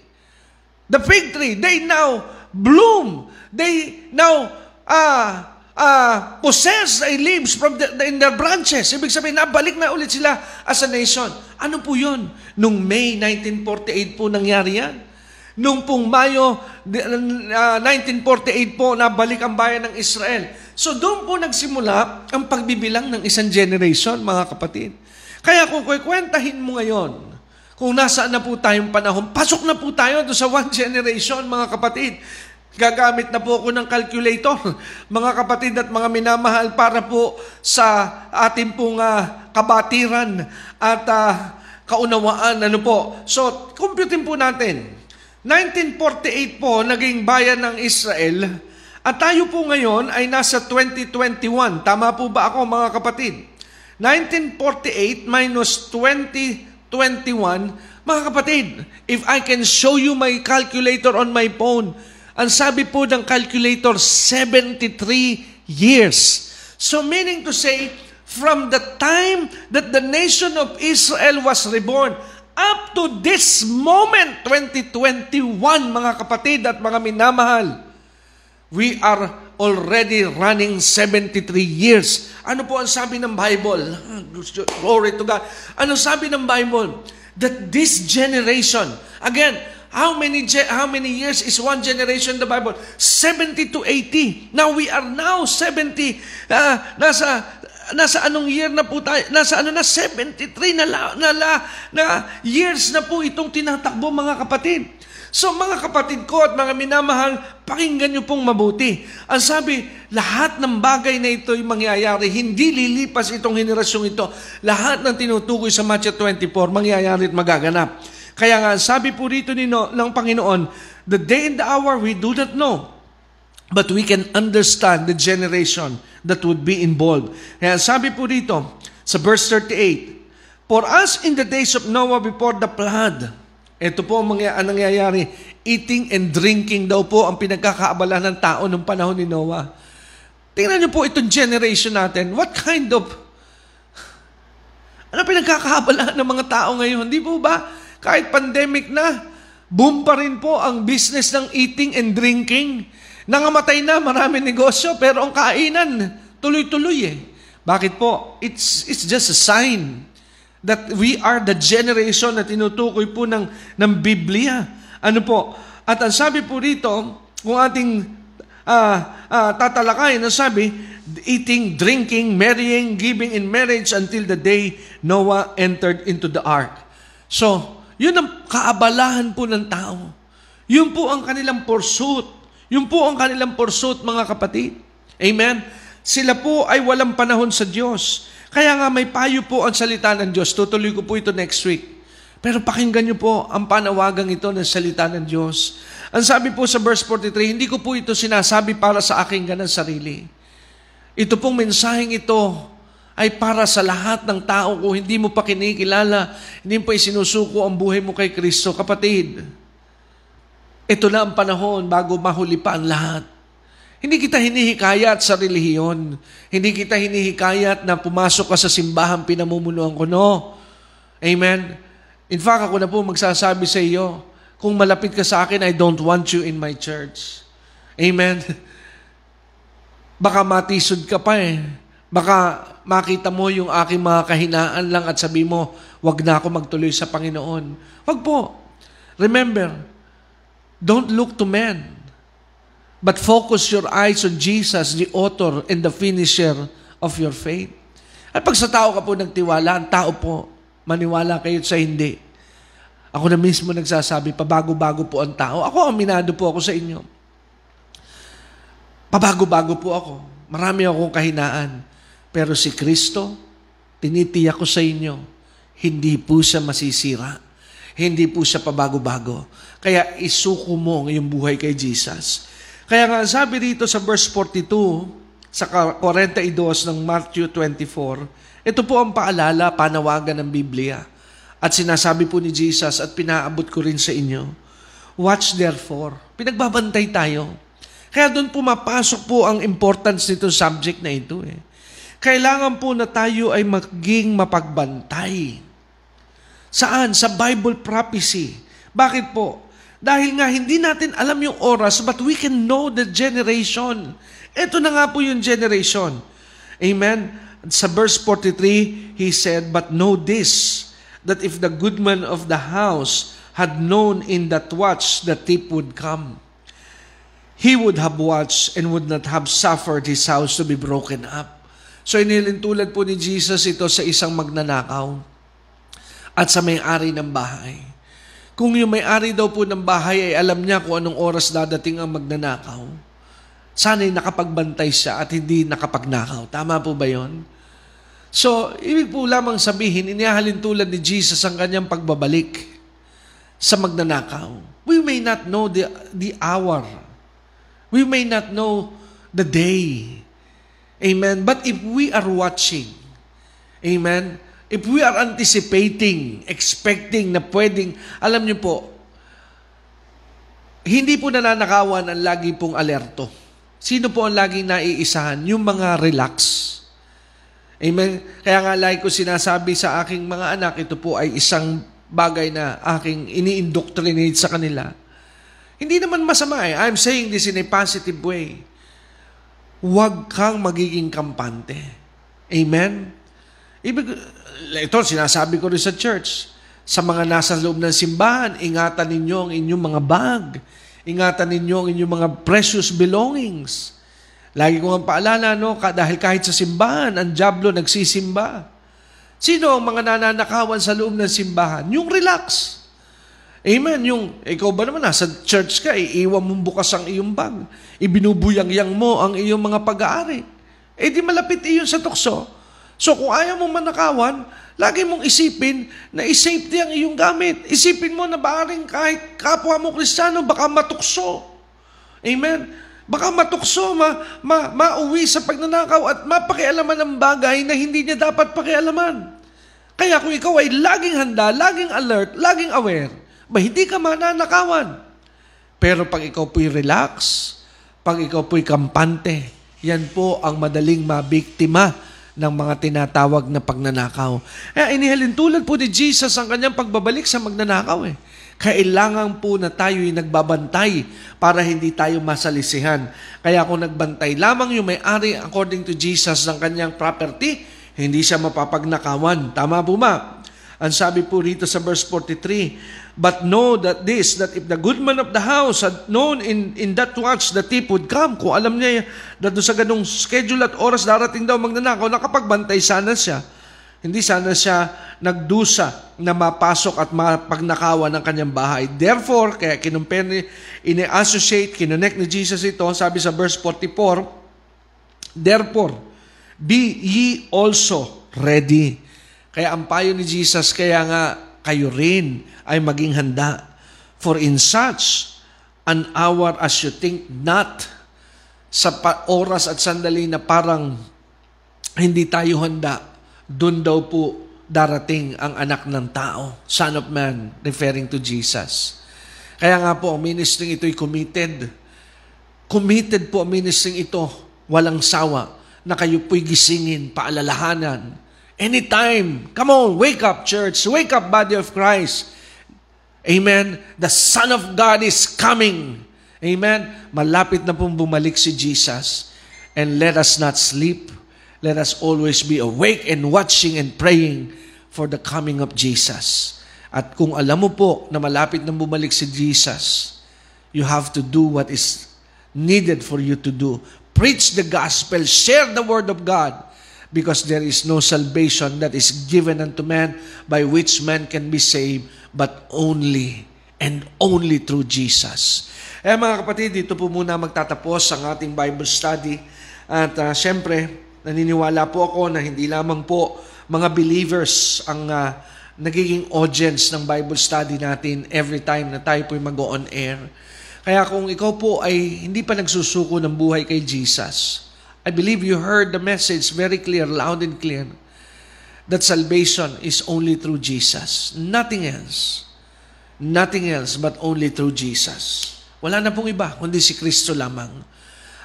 S1: the fig tree, they now bloom. They now uh, uh, possess a leaves from the, in their branches. Ibig sabihin, nabalik na ulit sila as a nation. Ano po yun? Nung May 1948 po nangyari yan. Noong pong Mayo uh, 1948 po, nabalik ang bayan ng Israel. So doon po nagsimula ang pagbibilang ng isang generation, mga kapatid. Kaya kung kwentahin mo ngayon, kung nasaan na po tayong panahon, pasok na po tayo doon sa one generation, mga kapatid. Gagamit na po ako ng calculator, mga kapatid at mga minamahal, para po sa ating pong uh, kabatiran at uh, kaunawaan. Ano po? So, computing po natin. 1948 po, naging bayan ng Israel At tayo po ngayon ay nasa 2021. Tama po ba ako mga kapatid? 1948 minus 2021, mga kapatid, if I can show you my calculator on my phone, ang sabi po ng calculator, 73 years. So meaning to say, from the time that the nation of Israel was reborn, up to this moment, 2021, mga kapatid at mga minamahal, we are already running 73 years. Ano po ang sabi ng Bible? Glory to God. Ano sabi ng Bible? That this generation, again, how many how many years is one generation in the Bible? 70 to 80. Now we are now 70. Uh, nasa nasa anong year na po tayo? Nasa ano na 73 na na, na, na years na po itong tinatakbo mga kapatid. So mga kapatid ko at mga minamahal, pakinggan niyo pong mabuti. Ang sabi, lahat ng bagay na ito ay mangyayari. Hindi lilipas itong henerasyong ito. Lahat ng tinutukoy sa Matthew 24, mangyayari at magaganap. Kaya nga, sabi po rito nino, ng Panginoon, the day and the hour we do not know, but we can understand the generation that would be involved. Kaya sabi po rito, sa verse 38, For us in the days of Noah before the flood, ito po ang, ang nangyayari. Eating and drinking daw po ang pinagkakaabala ng tao nung panahon ni Noah. Tingnan niyo po itong generation natin. What kind of... Ano pinagkakaabala ng mga tao ngayon? Hindi po ba? Kahit pandemic na, boom pa rin po ang business ng eating and drinking. Nangamatay na, marami negosyo, pero ang kainan, tuloy-tuloy eh. Bakit po? It's, it's just a sign That we are the generation na tinutukoy po ng, ng Biblia. Ano po? At ang sabi po rito, kung ating uh, uh, tatalakayin, ang sabi, eating, drinking, marrying, giving in marriage until the day Noah entered into the ark. So, yun ang kaabalahan po ng tao. Yun po ang kanilang pursuit. Yun po ang kanilang pursuit, mga kapatid. Amen? Sila po ay walang panahon sa Diyos. Kaya nga may payo po ang salita ng Diyos. Tutuloy ko po ito next week. Pero pakinggan niyo po ang panawagang ito ng salita ng Diyos. Ang sabi po sa verse 43, hindi ko po ito sinasabi para sa aking ganang sarili. Ito pong mensaheng ito ay para sa lahat ng tao kung hindi mo pa kinikilala, hindi mo pa isinusuko ang buhay mo kay Kristo. Kapatid, ito na ang panahon bago mahuli pa ang lahat. Hindi kita hinihikayat sa relihiyon. Hindi kita hinihikayat na pumasok ka sa simbahan pinamumunuan ko. No. Amen? In fact, ako na po magsasabi sa iyo, kung malapit ka sa akin, I don't want you in my church. Amen? Baka matisod ka pa eh. Baka makita mo yung aking mga kahinaan lang at sabi mo, wag na ako magtuloy sa Panginoon. Wag po. Remember, don't look to men. But focus your eyes on Jesus, the author and the finisher of your faith. At pag sa tao ka po nagtiwala, ang tao po, maniwala kayo sa hindi. Ako na mismo nagsasabi, pabago-bago po ang tao. Ako, aminado po ako sa inyo. Pabago-bago po ako. Marami akong kahinaan. Pero si Kristo, tinitiyak ko sa inyo, hindi po siya masisira. Hindi po siya pabago-bago. Kaya isuko mo ang iyong buhay kay Jesus. Kaya nga sabi dito sa verse 42, sa 42 ng Matthew 24, ito po ang paalala, panawagan ng Biblia. At sinasabi po ni Jesus at pinaabot ko rin sa inyo, Watch therefore. Pinagbabantay tayo. Kaya doon pumapasok po ang importance nito subject na ito. Eh. Kailangan po na tayo ay maging mapagbantay. Saan? Sa Bible prophecy. Bakit po? Dahil nga hindi natin alam yung oras, but we can know the generation. Ito na nga po yung generation. Amen? Sa verse 43, he said, But know this, that if the goodman of the house had known in that watch the thief would come, he would have watched and would not have suffered his house to be broken up. So inilintulad po ni Jesus ito sa isang magnanakaw at sa may-ari ng bahay. Kung yung may-ari daw po ng bahay ay alam niya kung anong oras dadating ang magnanakaw, sana'y nakapagbantay siya at hindi nakapagnakaw. Tama po ba yon? So, ibig po lamang sabihin, inihahalin tulad ni Jesus ang kanyang pagbabalik sa magnanakaw. We may not know the, the hour We may not know the day. Amen. But if we are watching, amen, if we are anticipating, expecting na pwedeng, alam niyo po, hindi po nananakawan ang lagi pong alerto. Sino po ang laging naiisahan? Yung mga relax. Amen? Kaya nga lagi ko sinasabi sa aking mga anak, ito po ay isang bagay na aking ini-indoctrinate sa kanila. Hindi naman masama eh. I'm saying this in a positive way. Huwag kang magiging kampante. Amen? Ibig, ito, sinasabi ko rin sa church. Sa mga nasa loob ng simbahan, ingatan ninyo ang inyong mga bag. Ingatan ninyo ang inyong mga precious belongings. Lagi ko nga paalala, no, dahil kahit sa simbahan, ang Diablo nagsisimba. Sino ang mga nananakawan sa loob ng simbahan? Yung relax. Amen. Yung, ikaw ba naman, nasa church ka, iiwan mong bukas ang iyong bag. Ibinubuyang-yang mo ang iyong mga pag-aari. Eh di malapit iyon sa tukso. So kung ayaw mong manakawan, lagi mong isipin na isafety ang iyong gamit. Isipin mo na baaring kahit kapwa mo kristyano, baka matukso. Amen. Baka matukso, ma, ma, mauwi sa pagnanakaw at mapakialaman ng bagay na hindi niya dapat pakialaman. Kaya kung ikaw ay laging handa, laging alert, laging aware, ba hindi ka mananakawan. Pero pag ikaw po'y relax, pag ikaw po'y kampante, yan po ang madaling mabiktima ng mga tinatawag na pagnanakaw. Eh, inihalin tulad po ni Jesus ang kanyang pagbabalik sa magnanakaw eh. Kailangan po na tayo'y nagbabantay para hindi tayo masalisihan. Kaya kung nagbantay lamang yung may-ari according to Jesus ng kanyang property, hindi siya mapapagnakawan. Tama po ba? Ang sabi po rito sa verse 43, But know that this, that if the good man of the house had known in, in that watch the thief would come, kung alam niya na doon sa ganong schedule at oras darating daw magnanakaw, nakapagbantay sana siya. Hindi sana siya nagdusa na mapasok at mapagnakawan ng kanyang bahay. Therefore, kaya kinumpir ini-associate, kinonect ni Jesus ito, sabi sa verse 44, Therefore, be ye also ready kaya ang payo ni Jesus, kaya nga kayo rin ay maging handa. For in such an hour as you think not, sa oras at sandali na parang hindi tayo handa, doon daw po darating ang anak ng tao, Son of Man, referring to Jesus. Kaya nga po, ang ministry ito'y committed. Committed po ang ministry ito, walang sawa, na kayo po'y gisingin, paalalahanan, Anytime. Come on, wake up, church. Wake up, body of Christ. Amen. The Son of God is coming. Amen. Malapit na pong bumalik si Jesus. And let us not sleep. Let us always be awake and watching and praying for the coming of Jesus. At kung alam mo po na malapit na bumalik si Jesus, you have to do what is needed for you to do. Preach the gospel, share the word of God, because there is no salvation that is given unto man by which man can be saved, but only and only through Jesus. Eh mga kapatid, dito po muna magtatapos ang ating Bible study. At uh, syempre, naniniwala po ako na hindi lamang po mga believers ang uh, nagiging audience ng Bible study natin every time na tayo po'y mag-on air. Kaya kung ikaw po ay hindi pa nagsusuko ng buhay kay Jesus, I believe you heard the message very clear, loud and clear, that salvation is only through Jesus. Nothing else. Nothing else but only through Jesus. Wala na pong iba, kundi si Kristo lamang.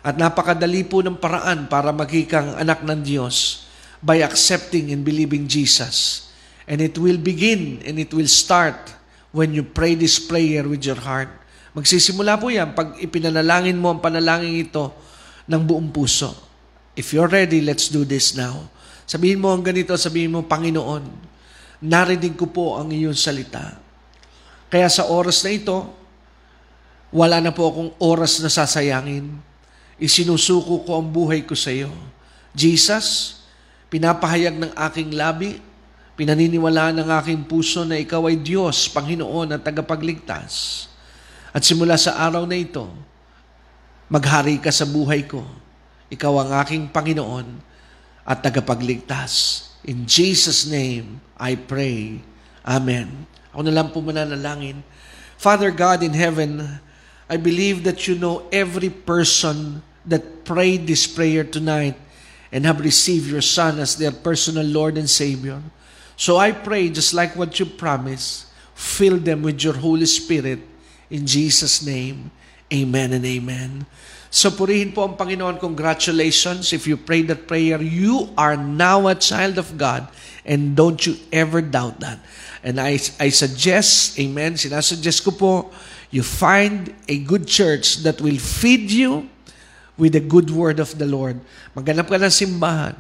S1: At napakadali po ng paraan para magikang anak ng Diyos by accepting and believing Jesus. And it will begin and it will start when you pray this prayer with your heart. Magsisimula po yan pag ipinanalangin mo ang panalangin ito ng buong puso. If you're ready, let's do this now. Sabihin mo ang ganito, sabihin mo, Panginoon, narinig ko po ang iyong salita. Kaya sa oras na ito, wala na po akong oras na sasayangin. Isinusuko ko ang buhay ko sa iyo. Jesus, pinapahayag ng aking labi, pinaniniwalaan ng aking puso na ikaw ay Diyos, Panginoon at tagapagligtas. At simula sa araw na ito, maghari ka sa buhay ko ikaw ang aking Panginoon at tagapagligtas. In Jesus' name, I pray. Amen. Ako na lang po mananalangin. Father God in heaven, I believe that you know every person that prayed this prayer tonight and have received your Son as their personal Lord and Savior. So I pray, just like what you promised, fill them with your Holy Spirit. In Jesus' name, amen and amen. So purihin po ang Panginoon. Congratulations. If you prayed that prayer, you are now a child of God. And don't you ever doubt that. And I, I suggest, amen, sinasuggest ko po, you find a good church that will feed you with the good word of the Lord. Maghanap ka ng simbahan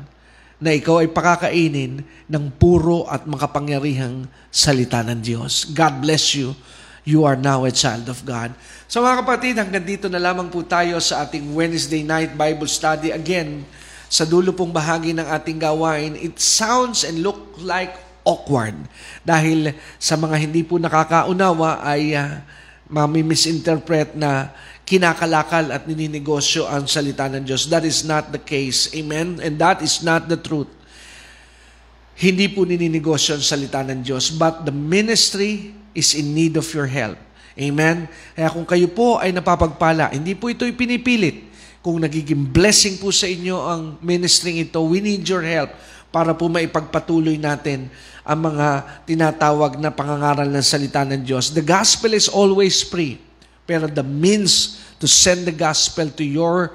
S1: na ikaw ay pakakainin ng puro at makapangyarihang salita ng Diyos. God bless you. You are now a child of God. So mga kapatid, hanggang dito na lamang po tayo sa ating Wednesday night Bible study. Again, sa dulo pong bahagi ng ating gawain, it sounds and look like awkward. Dahil sa mga hindi po nakakaunawa ay uh, mami-misinterpret na kinakalakal at nininegosyo ang salita ng Diyos. That is not the case. Amen? And that is not the truth. Hindi po nininegosyo ang salita ng Diyos, but the ministry is in need of your help. Amen? Kaya kung kayo po ay napapagpala, hindi po ito ipinipilit. Kung nagiging blessing po sa inyo ang ministry ito, we need your help para po maipagpatuloy natin ang mga tinatawag na pangangaral ng salita ng Diyos. The gospel is always free, pero the means to send the gospel to your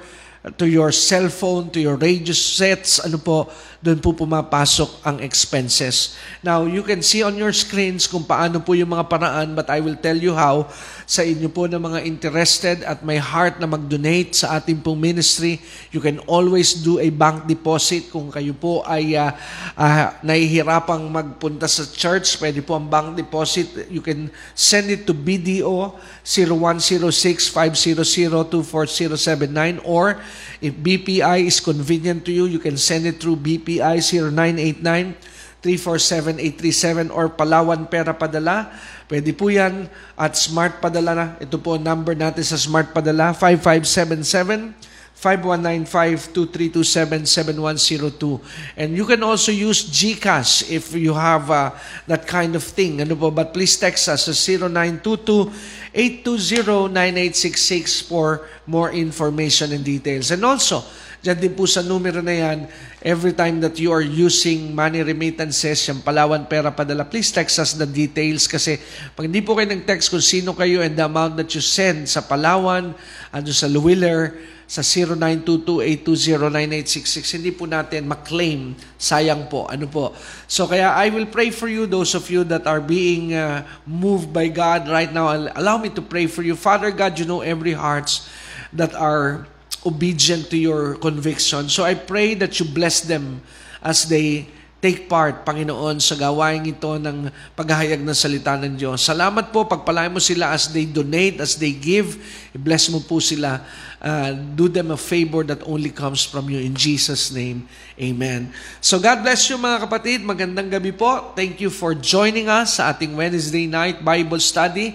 S1: to your cell phone, to your radio sets, ano po, doon po pumapasok ang expenses. Now, you can see on your screens kung paano po yung mga paraan, but I will tell you how sa inyo po na mga interested at may heart na mag-donate sa ating pong ministry. You can always do a bank deposit kung kayo po ay uh, uh, nahihirapang magpunta sa church. Pwede po ang bank deposit. You can send it to BDO 0106-500-24079 or if BPI is convenient to you, you can send it through BPI 0989 347-837 or Palawan Pera Padala. Pwede po yan at Smart Padala na. Ito po ang number natin sa Smart Padala, 5577 5195-2327-7102. And you can also use GCash if you have uh, that kind of thing. Ano po? But please text us sa 0922-820-9866 for more information and details. And also, Diyan din po sa numero na yan, every time that you are using money remittances, yung Palawan Pera Padala, please text us the details kasi pag hindi po kayo nag-text kung sino kayo and the amount that you send sa Palawan, ano sa Lewiller, sa 0922-820-9866, hindi po natin maklaim. Sayang po. Ano po? So kaya I will pray for you, those of you that are being uh, moved by God right now. Allow me to pray for you. Father God, you know every hearts that are obedient to your conviction. So I pray that you bless them as they take part, Panginoon, sa gawain ito ng paghahayag ng salita ng Diyos. Salamat po, pagpalain mo sila as they donate, as they give. Bless mo po sila. Uh, do them a favor that only comes from you. In Jesus' name, Amen. So God bless you mga kapatid. Magandang gabi po. Thank you for joining us sa ating Wednesday night Bible study.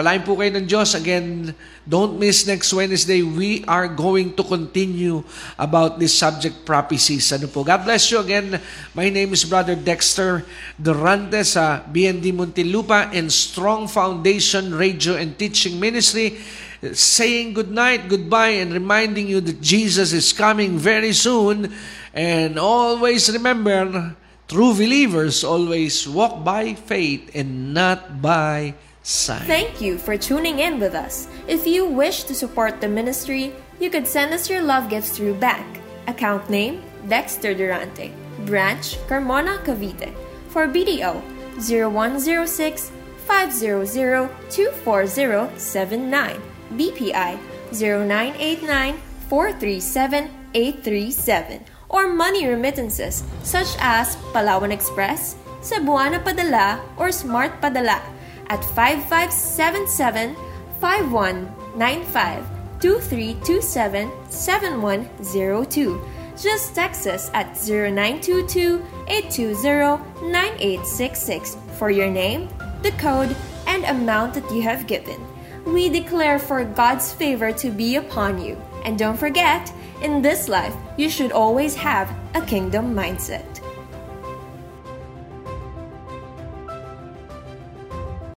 S1: Palain po kayo ng Diyos. Again, don't miss next Wednesday. We are going to continue about this subject prophecies. Ano po? God bless you again. My name is Brother Dexter Durante sa BND Muntinlupa and Strong Foundation Radio and Teaching Ministry saying good night, goodbye, and reminding you that Jesus is coming very soon. And always remember, true believers always walk by faith and not by sign.
S2: Thank you for tuning in with us. If you wish to support the ministry, you could send us your love gifts through bank. Account name Dexter Durante. Branch Carmona Cavite. For BDO 0106 500 24079. BPI 0989 437 837. Or money remittances such as Palawan Express, Cebuana Padala, or Smart Padala at 5577 5195 2327 7102. Just text us at 0922 820 9866 for your name, the code, and amount that you have given. We declare for God's favor to be upon you. And don't forget, in this life, you should always have a kingdom mindset.